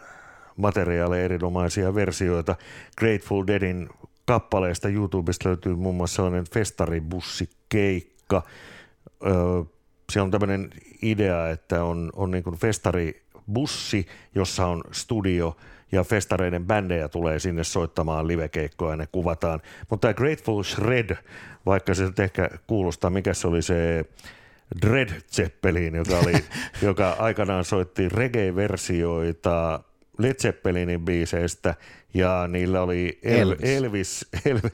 materiaalia, erinomaisia versioita. Grateful Deadin kappaleista YouTubesta löytyy muun muassa sellainen festaribussi-keikka. Öö, siellä on tämmöinen idea, että on, on niin kuin festaribussi, jossa on studio ja festareiden bändejä tulee sinne soittamaan livekeikkoja ja ne kuvataan. Mutta tämä Grateful Shred, vaikka se ehkä kuulostaa, mikä se oli se Dread Zeppelin, joka, oli, [LAUGHS] joka aikanaan soitti reggae-versioita Led Zeppelinin biiseistä ja niillä oli El- Elvis, Elvis,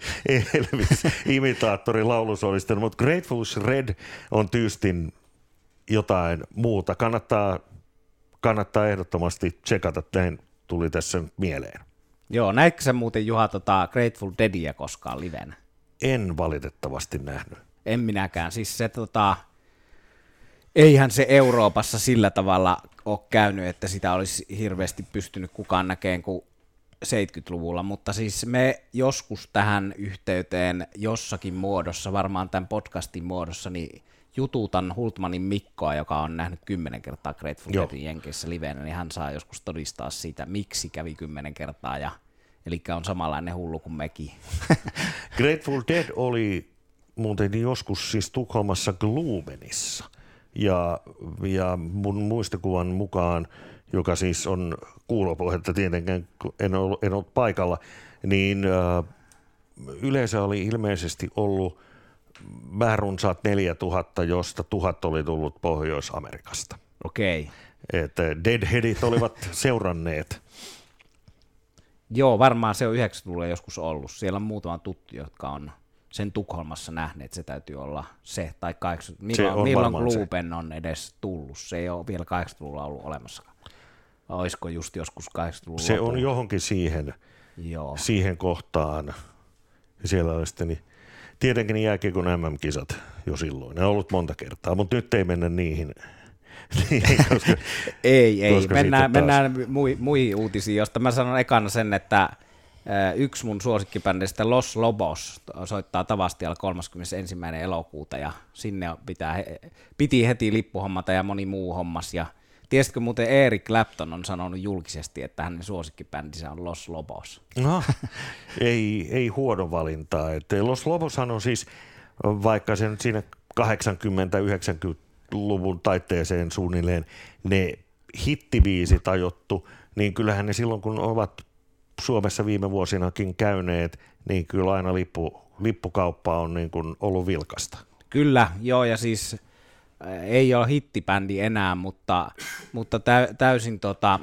Elvis [LAUGHS] imitaattori laulusolisten, mutta Grateful Shred on tyystin jotain muuta. Kannattaa, kannattaa ehdottomasti tsekata, näin tuli tässä mieleen. Joo, näitkö sä muuten Juha tota Grateful Deadia koskaan livenä? En valitettavasti nähnyt. En minäkään. Siis se tota, eihän se Euroopassa sillä tavalla ole käynyt, että sitä olisi hirveästi pystynyt kukaan näkemään kuin 70-luvulla, mutta siis me joskus tähän yhteyteen jossakin muodossa, varmaan tämän podcastin muodossa, niin jututan Hultmanin Mikkoa, joka on nähnyt kymmenen kertaa Grateful Deadin Jenkeissä livenä, niin hän saa joskus todistaa siitä, miksi kävi kymmenen kertaa, ja, eli on samanlainen hullu kuin mekin. [LAUGHS] Grateful Dead oli muuten joskus siis Tukholmassa Glumenissa, ja, ja mun muistikuvan mukaan, joka siis on kuulopohjalta tietenkään, en ollut, en ollut paikalla, niin äh, yleensä oli ilmeisesti ollut vähän runsaat 4000, josta tuhat oli tullut Pohjois-Amerikasta. Okei. Että Deadheadit olivat [LAUGHS] seuranneet. Joo, varmaan se on 90-luvulla joskus ollut. Siellä on muutama tuttu, jotka on sen Tukholmassa nähneet, se täytyy olla se, tai 80, milloin, on milloin Gluben on edes tullut, se ei ole vielä 80-luvulla ollut olemassa. Olisiko just joskus 80-luvulla? Se on johonkin siihen, Joo. siihen kohtaan. Siellä oli sitten niin Tietenkin jääkiekon MM-kisat jo silloin. Ne on ollut monta kertaa, mutta nyt ei mennä niihin. koska, [LAUGHS] ei, ei. Koska mennään, mennään muihin mui uutisiin, josta mä sanon ekana sen, että yksi mun suosikkibändistä Los Lobos soittaa Tavastialla 31. elokuuta ja sinne pitää, piti heti lippuhommata ja moni muu hommas ja Tiesitkö muuten Eric Clapton on sanonut julkisesti, että hänen suosikkibändinsä on Los Lobos? No, ei, ei huono valintaa. Los Loboshan on siis, vaikka se nyt siinä 80-90-luvun taitteeseen suunnilleen ne hittibiisit ajottu, niin kyllähän ne silloin kun ovat Suomessa viime vuosinakin käyneet, niin kyllä aina lippu, lippukauppa on niin kuin ollut vilkasta. Kyllä, joo, ja siis ei ole hittibändi enää, mutta, mutta täysin tota,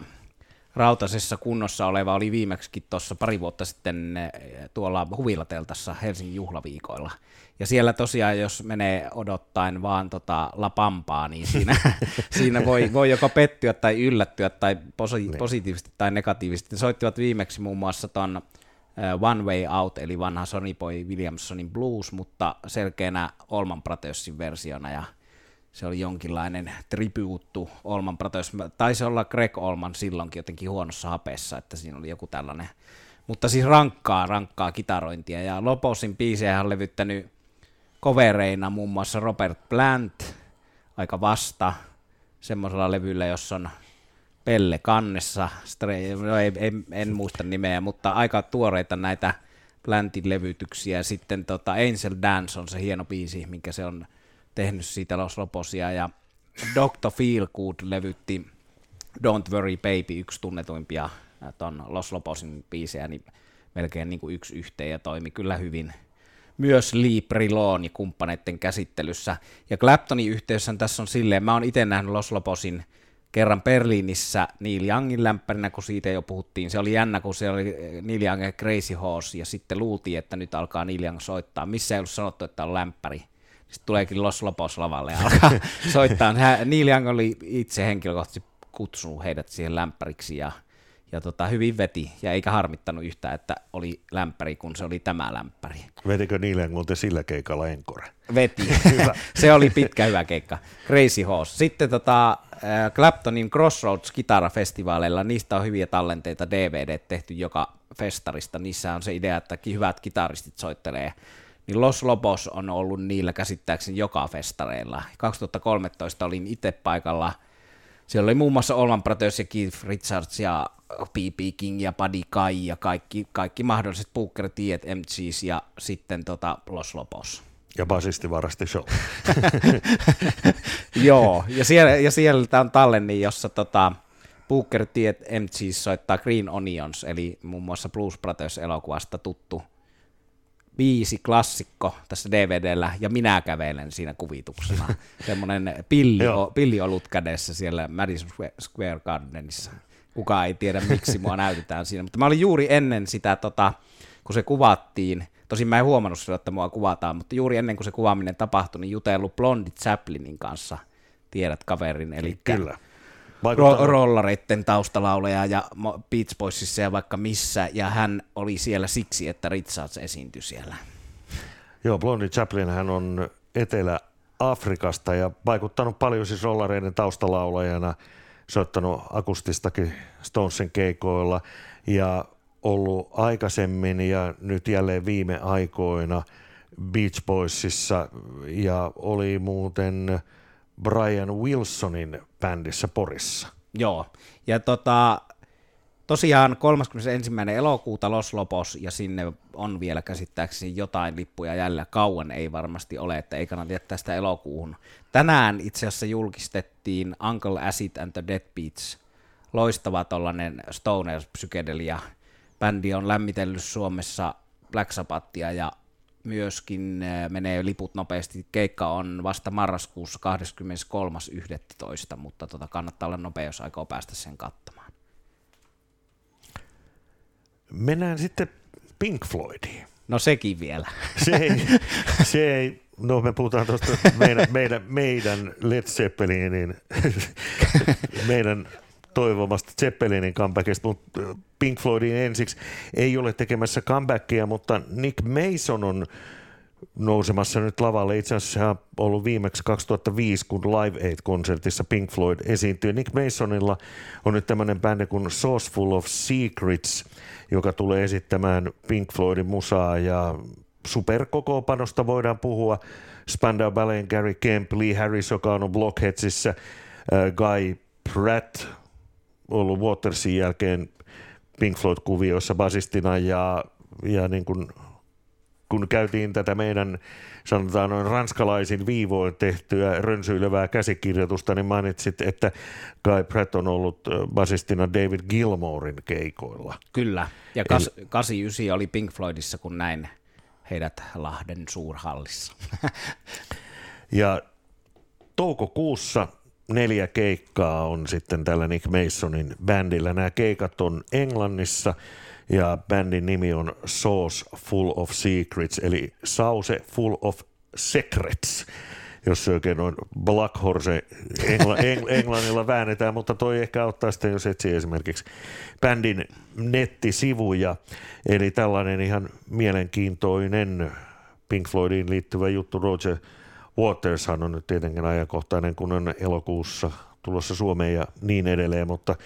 rautasessa kunnossa oleva oli viimeksikin tuossa pari vuotta sitten eh, tuolla Huvilateltassa Helsingin juhlaviikoilla. Ja siellä tosiaan, jos menee odottaen vaan tota La Pampaa, niin siinä, [LAUGHS] siinä voi, voi joko pettyä tai yllättyä tai posi, niin. positiivisesti tai negatiivisesti. Ne soittivat viimeksi muun muassa ton eh, One Way Out, eli vanha Sonny Boy Williamsonin blues, mutta selkeänä Olman Pratossin versiona. Ja se oli jonkinlainen tribuuttu Olman Brothers. Taisi olla Greg Olman silloinkin jotenkin huonossa hapessa, että siinä oli joku tällainen. Mutta siis rankkaa, rankkaa kitarointia. Ja Loposin biisejä on levyttänyt kovereina muun muassa Robert Plant, aika vasta, semmoisella levyllä, jossa on Pelle kannessa, no ei, ei, en muista nimeä, mutta aika tuoreita näitä Plantin levytyksiä. Sitten tota Angel Dance on se hieno biisi, minkä se on tehnyt siitä Los Loposia ja Dr. Feelgood levytti Don't Worry Baby, yksi tunnetuimpia ton Los Loposin biisejä, niin melkein niin kuin yksi yhteen ja toimi kyllä hyvin myös Lee Brilon ja kumppaneiden käsittelyssä. Ja Claptonin yhteydessä tässä on silleen, mä oon itse nähnyt Los Loposin kerran Berliinissä Neil Youngin lämpärinä, kun siitä jo puhuttiin. Se oli jännä, kun se oli Neil Young Crazy Horse, ja sitten luultiin, että nyt alkaa Neil Young soittaa. Missä ei ollut sanottu, että on lämpäri. Sitten tuleekin Los Lopos lavalle ja alkaa [LAUGHS] soittaa. Neil Young oli itse henkilökohtaisesti kutsunut heidät siihen lämpäriksi ja, ja tota, hyvin veti ja eikä harmittanut yhtään, että oli lämpäri, kun se oli tämä lämpäri. Vetikö Neil Young muuten sillä keikalla enkore? Veti. [LAUGHS] hyvä. [LAUGHS] se oli pitkä hyvä keikka. Crazy Horse. Sitten tota, äh, Claptonin Crossroads kitarafestivaaleilla, niistä on hyviä tallenteita DVD tehty joka festarista. Niissä on se idea, että hyvät kitaristit soittelee niin Los Lobos on ollut niillä käsittääkseni joka festareilla. 2013 olin itse paikalla siellä oli muun muassa Olman Brothers ja Keith Richards ja B.B. King ja Buddy Kai ja kaikki, kaikki mahdolliset Booker T, MCs ja sitten tota Los Lobos. Ja basisti varasti show. [LAUGHS] Joo, ja siellä, ja siellä on talleni, jossa tota, Booker T, MCs soittaa Green Onions, eli muun muassa Blues Brothers-elokuvasta tuttu viisi klassikko tässä DVDllä, ja minä kävelen siinä kuvituksena. [LAUGHS] Semmoinen pilli, pilliolut kädessä siellä Madison Square Gardenissa. Kukaan ei tiedä, miksi mua näytetään siinä. Mutta mä olin juuri ennen sitä, tota, kun se kuvattiin, tosin mä en huomannut sitä, että mua kuvataan, mutta juuri ennen kuin se kuvaaminen tapahtui, niin jutellut Blondi Chaplinin kanssa, tiedät kaverin, eli Kyllä ro- rollareitten taustalauleja ja Beach Boysissa ja vaikka missä, ja hän oli siellä siksi, että Richards esiintyi siellä. Joo, Blondie Chaplin hän on Etelä-Afrikasta ja vaikuttanut paljon siis rollareiden taustalaulajana, soittanut akustistakin Stonesin keikoilla ja ollut aikaisemmin ja nyt jälleen viime aikoina Beach Boysissa ja oli muuten Brian Wilsonin bändissä Porissa. Joo, ja tota, tosiaan 31. elokuuta Los Lopos, ja sinne on vielä käsittääkseni jotain lippuja jäljellä. Kauan ei varmasti ole, että ei kannata jättää sitä elokuuhun. Tänään itse asiassa julkistettiin Uncle Acid and the Dead Beats. Loistava tollanen stoner psykedelia. Bändi on lämmitellyt Suomessa Black Sabbathia ja myöskin äh, menee liput nopeasti. Keikka on vasta marraskuussa 23.11., mutta tota kannattaa olla nopea, jos aikoo päästä sen katsomaan. Mennään sitten Pink Floydiin. No sekin vielä. Se ei, se ei no me puhutaan tuosta meidän, meidän, meidän Led Zeppelinin, [LAUGHS] meidän toivomasta Zeppelinin comebackista, mutta Pink Floydin ensiksi ei ole tekemässä comebackia, mutta Nick Mason on nousemassa nyt lavalle. Itse asiassa ollut viimeksi 2005, kun Live Aid-konsertissa Pink Floyd esiintyi. Nick Masonilla on nyt tämmöinen bändi kuin Full of Secrets, joka tulee esittämään Pink Floydin musaa ja superkokoopanosta voidaan puhua. Spandau Ballet, Gary Kemp, Lee Harris, joka on Blockheadsissa, äh, Guy Pratt, ollut Watersin jälkeen Pink Floyd-kuvioissa basistina ja, ja niin kuin, kun käytiin tätä meidän sanotaan noin ranskalaisin viivoin tehtyä rönsyilevää käsikirjoitusta, niin mainitsit, että Guy Pratt on ollut basistina David Gilmorein keikoilla. Kyllä, ja kas, Eli, 89 oli Pink Floydissa, kun näin heidät Lahden suurhallissa. ja toukokuussa neljä keikkaa on sitten tällä Nick Masonin bändillä. Nämä keikat on Englannissa ja bändin nimi on Sauce Full of Secrets, eli Sause Full of Secrets jos se oikein on Black Horse engla, [LAUGHS] eng, englannilla väännetään, mutta toi ehkä auttaa sitten, jos etsii esimerkiksi bändin nettisivuja. Eli tällainen ihan mielenkiintoinen Pink Floydiin liittyvä juttu Roger Watershan on nyt tietenkin ajankohtainen, kun on elokuussa tulossa Suomeen ja niin edelleen, mutta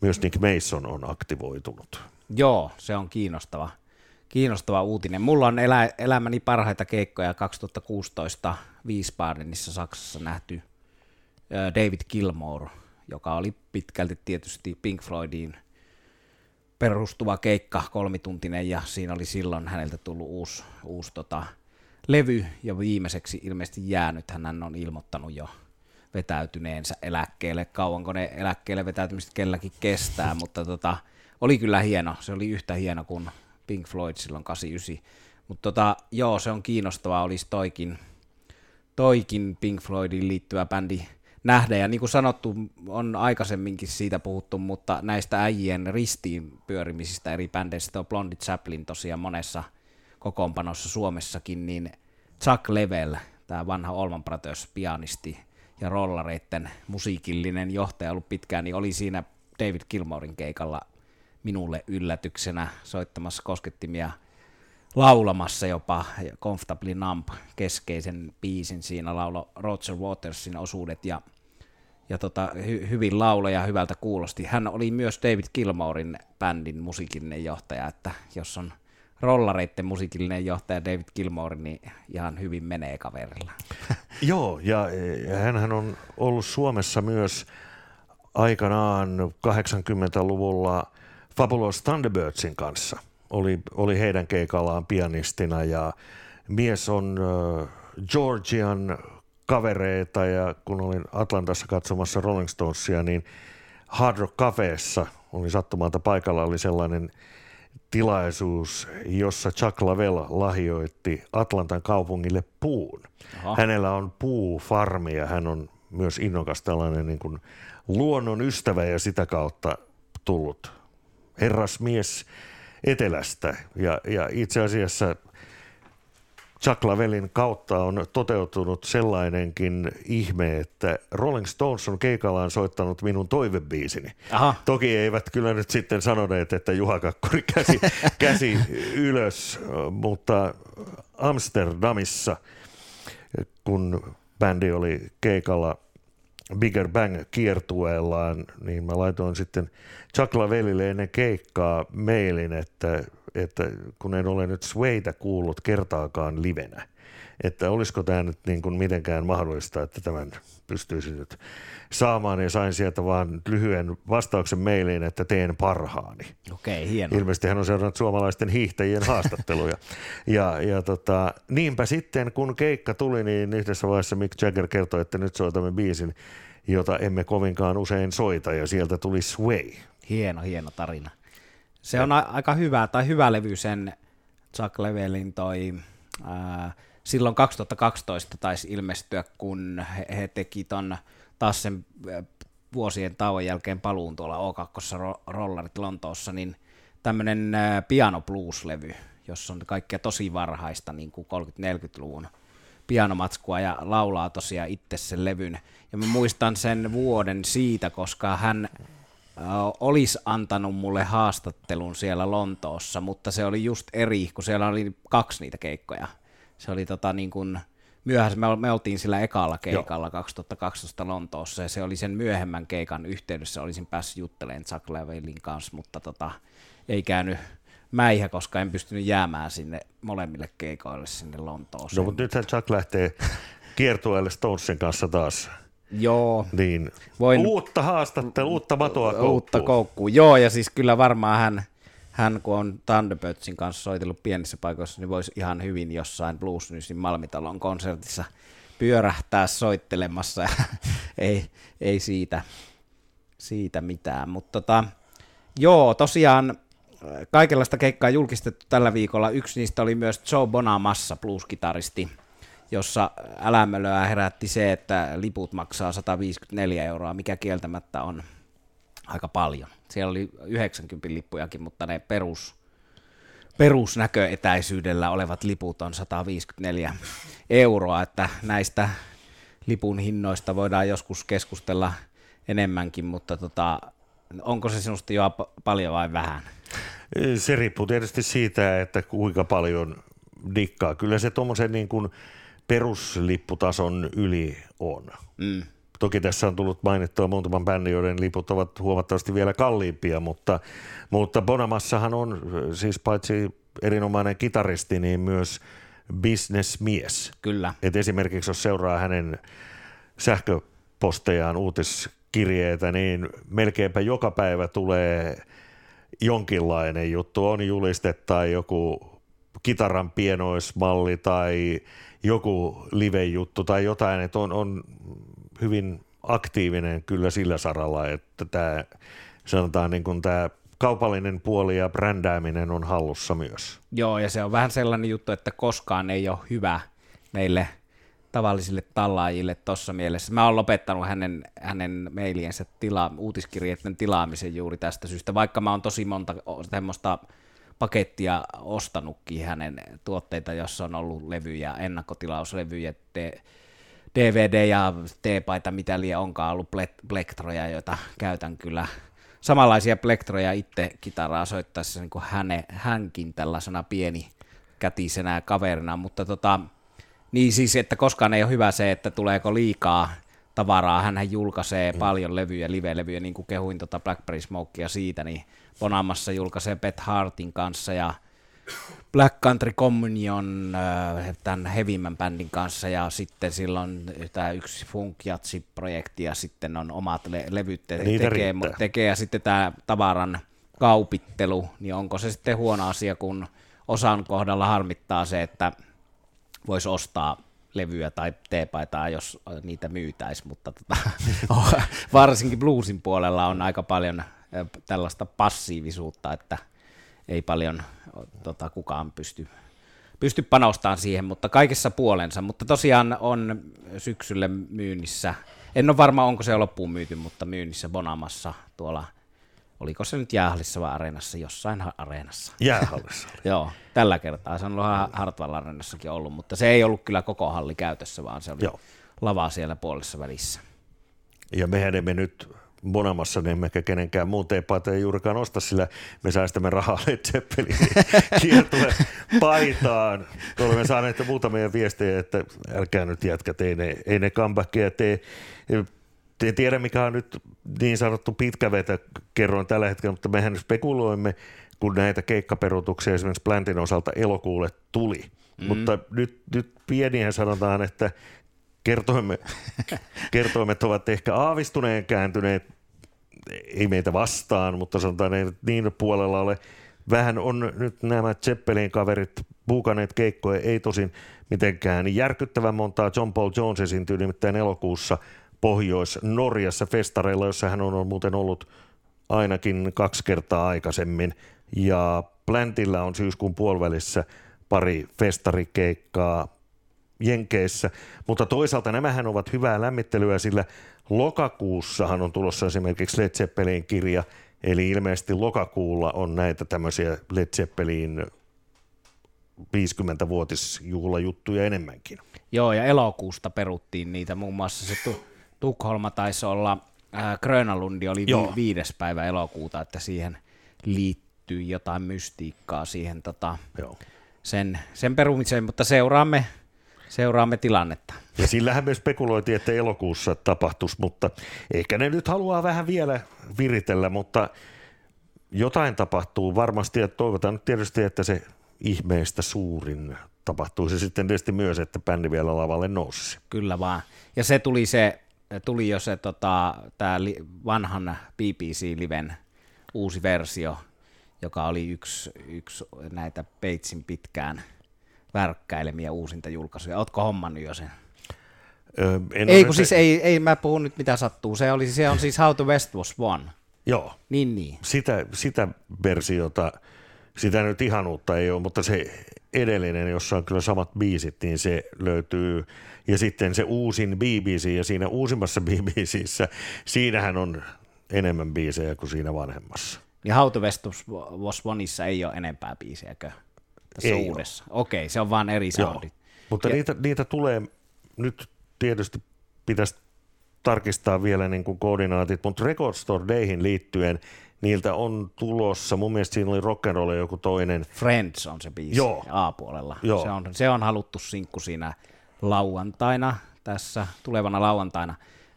myös Nick Mason on aktivoitunut. Joo, se on kiinnostava, kiinnostava uutinen. Mulla on elä, elämäni parhaita keikkoja 2016 Wiesbadenissa Saksassa nähty David Gilmore, joka oli pitkälti tietysti Pink Floydiin perustuva keikka, kolmituntinen, ja siinä oli silloin häneltä tullut uusi, uusi tota, levy ja viimeiseksi ilmeisesti jäänyt. Hän on ilmoittanut jo vetäytyneensä eläkkeelle. Kauanko ne eläkkeelle vetäytymiset kelläkin kestää, [LAUGHS] mutta tota, oli kyllä hieno. Se oli yhtä hieno kuin Pink Floyd silloin 89. Mutta tota, joo, se on kiinnostavaa, olisi toikin, toikin Pink Floydin liittyvä bändi nähdä. Ja niin kuin sanottu, on aikaisemminkin siitä puhuttu, mutta näistä äijien ristiin pyörimisistä eri bändeistä on Blondie Chaplin tosiaan monessa – kokoonpanossa Suomessakin, niin Chuck Level, tämä vanha Olman Brothers pianisti ja rollareitten musiikillinen johtaja ollut pitkään, niin oli siinä David Gilmorein keikalla minulle yllätyksenä soittamassa koskettimia laulamassa jopa Comfortably Numb keskeisen biisin siinä laulo Roger Watersin osuudet ja, ja tota, hy, hyvin lauloja hyvältä kuulosti. Hän oli myös David Gilmorein bändin musiikillinen johtaja, että jos on rollareitten musiikillinen johtaja David Gilmore, niin ihan hyvin menee kaverilla. [LAUGHS] Joo, ja hän on ollut Suomessa myös aikanaan 80-luvulla Fabulous Thunderbirdsin kanssa. Oli, oli heidän keikallaan pianistina ja mies on äh, Georgian kavereita ja kun olin Atlantassa katsomassa Rolling Stonesia, niin Hard Rock Cafeessa oli sattumalta paikalla oli sellainen tilaisuus, jossa Chuck Lavelle lahjoitti Atlantan kaupungille puun. Aha. Hänellä on puufarmi ja hän on myös innokas tällainen niin kuin luonnon ystävä ja sitä kautta tullut herrasmies etelästä. Ja, ja itse asiassa Chuck Lavellin kautta on toteutunut sellainenkin ihme, että Rolling Stones on keikallaan soittanut minun toivebiisini. Aha. Toki eivät kyllä nyt sitten sanoneet, että Juha Kakkuri käsi, [LAUGHS] käsi ylös, mutta Amsterdamissa, kun bändi oli keikalla Bigger Bang kiertueellaan, niin mä laitoin sitten Chuck Lavellille ennen keikkaa mailin, että että kun en ole nyt Swayta kuullut kertaakaan livenä, että olisiko tämä nyt niin kuin mitenkään mahdollista, että tämän pystyisi nyt saamaan ja sain sieltä vaan lyhyen vastauksen mailiin, että teen parhaani. Okei, hienoa. Ilmeisesti hän on seurannut suomalaisten hiihtäjien [LAUGHS] haastatteluja. ja, ja tota, niinpä sitten, kun keikka tuli, niin yhdessä vaiheessa Mick Jagger kertoi, että nyt soitamme biisin, jota emme kovinkaan usein soita, ja sieltä tuli Sway. Hieno, hieno tarina. Se on a- aika hyvä, tai hyvä levy sen Chuck Levelin toi, ää, silloin 2012 taisi ilmestyä, kun he, he teki ton taas sen vuosien tauon jälkeen paluun tuolla O2 Rollarit Lontoossa, niin tämmöinen piano blues-levy, jossa on kaikkea tosi varhaista niin kuin 30-40-luvun pianomatskua ja laulaa tosiaan itse sen levyn. Ja mä muistan sen vuoden siitä, koska hän olisi antanut mulle haastattelun siellä Lontoossa, mutta se oli just eri, kun siellä oli kaksi niitä keikkoja. Se oli tota niin kuin myöhässä, me, me oltiin sillä ekalla keikalla Joo. 2012 Lontoossa, ja se oli sen myöhemmän keikan yhteydessä, olisin päässyt juttelemaan Chuck Levelin kanssa, mutta tota, ei käynyt mäihä, koska en pystynyt jäämään sinne molemmille keikoille sinne Lontooseen. No, mutta nythän Chuck lähtee kiertueelle Stonesin kanssa taas Joo. Niin. Voin, uutta haastattelua, uutta matoa koukkuun. Uutta koukkuun, joo, ja siis kyllä varmaan hän, hän kun on Thunderbirdsin kanssa soitellut pienissä paikoissa, niin voisi ihan hyvin jossain Blues Newsin Malmitalon konsertissa pyörähtää soittelemassa, [LAUGHS] ei, ei siitä, siitä mitään. Mutta tota, joo, tosiaan kaikenlaista keikkaa julkistettu tällä viikolla. Yksi niistä oli myös Joe Bonamassa, blues-kitaristi, jossa älämölöä herätti se, että liput maksaa 154 euroa, mikä kieltämättä on aika paljon. Siellä oli 90 lippujakin, mutta ne perus, perusnäköetäisyydellä olevat liput on 154 euroa, että näistä lipun hinnoista voidaan joskus keskustella enemmänkin, mutta tota, onko se sinusta jo paljon vai vähän? Se riippuu tietysti siitä, että kuinka paljon dikkaa. Kyllä se tuommoisen niin kuin peruslipputason yli on. Mm. Toki tässä on tullut mainittua muutaman bändin, joiden liput ovat huomattavasti vielä kalliimpia, mutta, mutta Bonamassahan on siis paitsi erinomainen kitaristi, niin myös bisnesmies. Kyllä. Et esimerkiksi jos seuraa hänen sähköpostejaan, uutiskirjeitä, niin melkeinpä joka päivä tulee jonkinlainen juttu. On juliste tai joku kitaran pienoismalli tai joku live-juttu tai jotain, että on, on hyvin aktiivinen kyllä sillä saralla, että tämä sanotaan niin kuin tämä kaupallinen puoli ja brändääminen on hallussa myös. Joo, ja se on vähän sellainen juttu, että koskaan ei ole hyvä meille tavallisille tallaajille tuossa mielessä. Mä oon lopettanut hänen, hänen mailiensä tila, uutiskirjeiden tilaamisen juuri tästä syystä, vaikka mä oon tosi monta semmoista pakettia ostanutkin hänen tuotteita, jossa on ollut levyjä, ennakkotilauslevyjä, DVD ja T-paita, mitä liian onkaan ollut plektroja, joita käytän kyllä samanlaisia plektroja itse kitaraa soittaessa niin kuin häne, hänkin tällaisena pieni kätisenä kaverina, mutta tota, niin siis, että koskaan ei ole hyvä se, että tuleeko liikaa tavaraa. Hän julkaisee mm. paljon levyjä, live-levyjä, niin kuin kehuin tota Blackberry Smokea siitä, niin Bonamassa julkaisee Pet Hartin kanssa ja Black Country Communion äh, tämän hevimmän bändin kanssa ja sitten silloin tämä yksi funk projekti ja sitten on omat le- levyt te- tekee, tekee ja sitten tämä tavaran kaupittelu, niin onko se sitten huono asia, kun osan kohdalla harmittaa se, että voisi ostaa levyä tai teepaitaa, jos niitä myytäisi, mutta tota, [LAUGHS] varsinkin bluesin puolella on aika paljon tällaista passiivisuutta, että ei paljon tota, kukaan pysty, pysty panostamaan siihen, mutta kaikessa puolensa. Mutta tosiaan on syksylle myynnissä, en ole varma onko se loppuun myyty, mutta myynnissä Bonamassa tuolla oliko se nyt jäähallissa vai areenassa, jossain areenassa. Jäähallissa. [LAUGHS] Joo, tällä kertaa. Se on ollut Hartwall areenassakin ollut, mutta se ei ollut kyllä koko halli käytössä, vaan se oli Joo. lava siellä puolessa välissä. Ja mehän emme nyt Bonamassa, niin emmekä kenenkään muun teepaita ei juurikaan osta, sillä me säästämme rahaa Led Zeppelin [LAUGHS] kiertue paitaan. Olemme saaneet muutamia viestejä, että älkää nyt jätkät, ei ne, ei ne comebackia tee. En tiedä, mikä on nyt niin sanottu pitkä vetä, kerroin tällä hetkellä, mutta mehän spekuloimme, kun näitä keikkaperutuksia esimerkiksi Plantin osalta elokuulle tuli. Mm. Mutta nyt, nyt pieniä sanotaan, että kertoimme, [LAUGHS] kertoimet ovat ehkä aavistuneen kääntyneet, ei meitä vastaan, mutta sanotaan, ei niin puolella ole. Vähän on nyt nämä Zeppelin kaverit buukaneet keikkoja, ei tosin mitenkään järkyttävän montaa. John Paul Jones esiintyi nimittäin elokuussa Pohjois-Norjassa festareilla, jossa hän on muuten ollut ainakin kaksi kertaa aikaisemmin. Ja Plantilla on syyskuun puolivälissä pari festarikeikkaa Jenkeissä, mutta toisaalta nämähän ovat hyvää lämmittelyä, sillä lokakuussahan on tulossa esimerkiksi Led Zeppelin kirja, eli ilmeisesti lokakuulla on näitä tämmöisiä Led Zeppelin 50-vuotisjuhlajuttuja enemmänkin. Joo, ja elokuusta peruttiin niitä, muun muassa se tu- Tukholma taisi olla, äh, Grönalundi oli vi- viides päivä elokuuta, että siihen liittyy jotain mystiikkaa siihen tota, Joo. Sen, sen perumiseen, mutta seuraamme seuraamme tilannetta. Ja sillähän me spekuloitiin, että elokuussa tapahtuisi, mutta ehkä ne nyt haluaa vähän vielä viritellä, mutta jotain tapahtuu varmasti ja toivotaan nyt tietysti, että se ihmeestä suurin tapahtuisi sitten tietysti myös, että bändi vielä lavalle nousi. Kyllä vaan. Ja se tuli se, tuli jo se tota, tää li, vanhan BBC-liven uusi versio, joka oli yksi, yksi näitä Peitsin pitkään – värkkäilemiä uusinta julkaisuja. Ootko hommannut jo sen? Öö, ei, kun se... siis ei, ei, mä puhun nyt mitä sattuu. Se, oli, se on siis How to West Was One. Joo. Niin, niin. Sitä, sitä versiota, sitä nyt ihanuutta ei ole, mutta se edellinen, jossa on kyllä samat biisit, niin se löytyy. Ja sitten se uusin BBC, ja siinä uusimmassa [LAUGHS] BBCissä, siinähän on enemmän biisejä kuin siinä vanhemmassa. Ja How to West Was Oneissa ei ole enempää biisejäkö? Tässä Ei uudessa. Ole. Okei, se on vaan eri soundit. Mutta ja... niitä, niitä tulee, nyt tietysti pitäisi tarkistaa vielä niin kuin koordinaatit, mutta Record Store Dayhin liittyen niiltä on tulossa, mun mielestä siinä oli rock'n'roll joku toinen. Friends on se biisi Joo. A-puolella. Joo. Se, on, se on haluttu sinkku siinä lauantaina, tässä tulevana lauantaina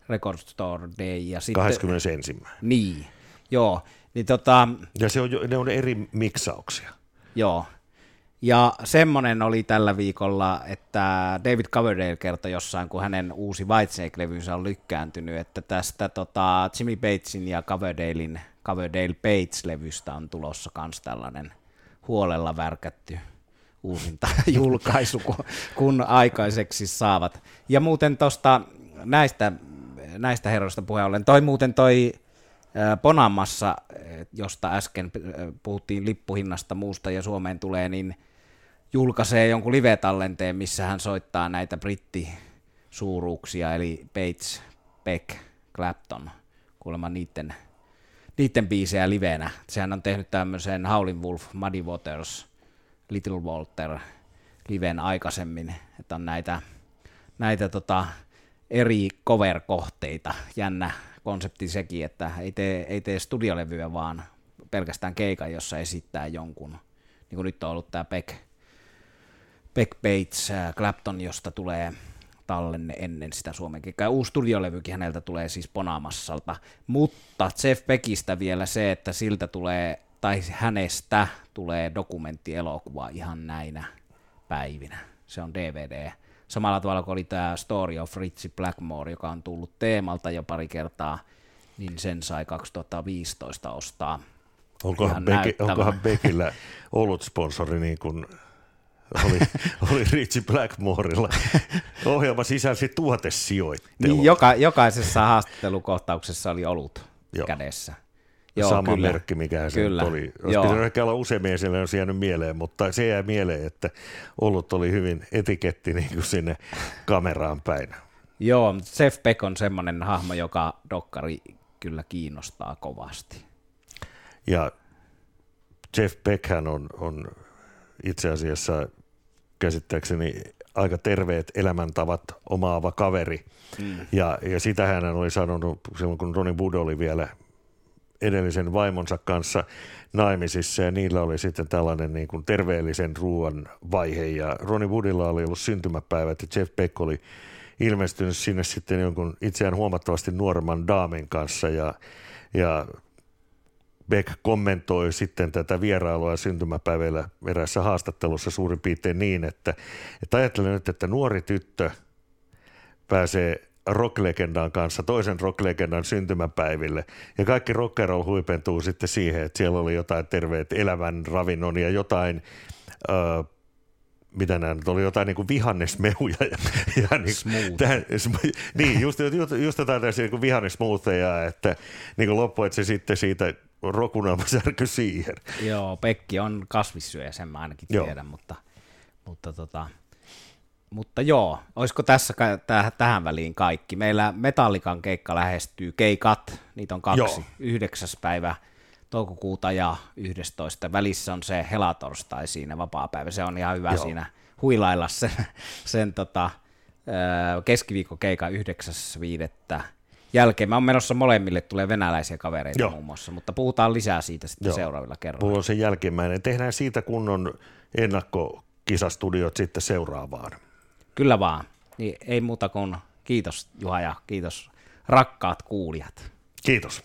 Record Store Day. Ja sitten, 21. Niin, joo. Niin tota, ja se on, ne on eri miksauksia. Joo, ja semmoinen oli tällä viikolla, että David Coverdale kertoi jossain, kun hänen uusi Whitesnake-levynsä on lykkääntynyt, että tästä tota, Jimmy Batesin ja Coverdalein Coverdale Bates-levystä on tulossa myös tällainen huolella värkätty uusinta [LAUGHS] julkaisu, kun, kun aikaiseksi saavat. Ja muuten tuosta näistä, näistä herroista puheen ollen, toi muuten toi Ponamassa, josta äsken puhuttiin lippuhinnasta muusta ja Suomeen tulee, niin julkaisee jonkun live-tallenteen, missä hän soittaa näitä brittisuuruuksia, eli Bates, Beck, Clapton, kuulemma niiden, niiden biisejä livenä. Sehän on tehnyt tämmöisen Howlin Wolf, Muddy Waters, Little Walter liven aikaisemmin, että on näitä, näitä tota, eri cover-kohteita. Jännä konsepti sekin, että ei tee, ei tee studiolevyä, vaan pelkästään keikan, jossa esittää jonkun. Niin kuin nyt on ollut tämä Beck, Beck Bates, äh, Clapton, josta tulee tallenne ennen sitä Suomen keikkaa. Uusi studiolevykin häneltä tulee siis Ponamassalta, mutta Jeff Beckistä vielä se, että siltä tulee tai hänestä tulee dokumenttielokuva ihan näinä päivinä. Se on DVD. Samalla tavalla kuin oli tämä Story of Ritchie Blackmore, joka on tullut teemalta jo pari kertaa, niin sen sai 2015 ostaa. Onkohan, Beki, onkohan Bekillä ollut sponsori niin kuin oli, oli Richie Blackmorella. Ohjelma sisälsi tuotesijoittelua. Niin, joka, jokaisessa haastattelukohtauksessa oli ollut Joo. kädessä. Joo, Sama kyllä. merkki, mikä se kyllä. oli. Olisi pitänyt ehkä olla useammin, sille olisi jäänyt mieleen, mutta se jää mieleen, että ollut oli hyvin etiketti niin kuin sinne kameraan päin. Joo, Jeff Beck on semmoinen hahmo, joka dokkari kyllä kiinnostaa kovasti. Ja Jeff Beckhän on, on itse asiassa käsittääkseni aika terveet elämäntavat omaava kaveri. Mm. Ja, ja sitä hän oli sanonut silloin, kun Ronnie Wood oli vielä edellisen vaimonsa kanssa naimisissa ja niillä oli sitten tällainen niin kuin terveellisen ruoan vaihe. Ja Ronnie Woodilla oli ollut syntymäpäivät ja Jeff Beck oli ilmestynyt sinne sitten jonkun itseään huomattavasti nuoremman daamin kanssa. Ja, ja Beck kommentoi sitten tätä vierailua syntymäpäivällä erässä haastattelussa suurin piirtein niin, että, että ajattelen nyt, että nuori tyttö pääsee rocklegendan kanssa toisen rocklegendan syntymäpäiville. Ja kaikki rock'n'roll huipentuu sitten siihen, että siellä oli jotain terveet elävän ravinnon ja jotain, äh, mitä nämä nyt oli, jotain niin kuin vihannesmehuja. Ja, ja niin, tähän, niin, just, just, just jotain tällaisia niin vihannesmootheja, että niin kuin loppu, että se sitten siitä rokunaama särky siihen. Joo, Pekki on kasvissyöjä, sen mä ainakin tiedän, Joo. mutta, mutta tota, mutta joo, olisiko tässä täh- tähän väliin kaikki? Meillä Metallikan keikka lähestyy, keikat, niitä on kaksi, joo. 9. päivä toukokuuta ja 11. Välissä on se helatorstai siinä, vapaa-päivä, se on ihan hyvä joo. siinä huilailla sen, [LAUGHS] sen tota, keskiviikkokeikan 9.5. jälkeen. Mä oon menossa molemmille, tulee venäläisiä kavereita Joo. muun muassa, mutta puhutaan lisää siitä sitten Joo. seuraavilla kerroilla. Mulla on se jälkimmäinen. Tehdään siitä kunnon ennakkokisastudiot sitten seuraavaan. Kyllä vaan. Niin ei muuta kuin kiitos Juha ja kiitos rakkaat kuulijat. Kiitos.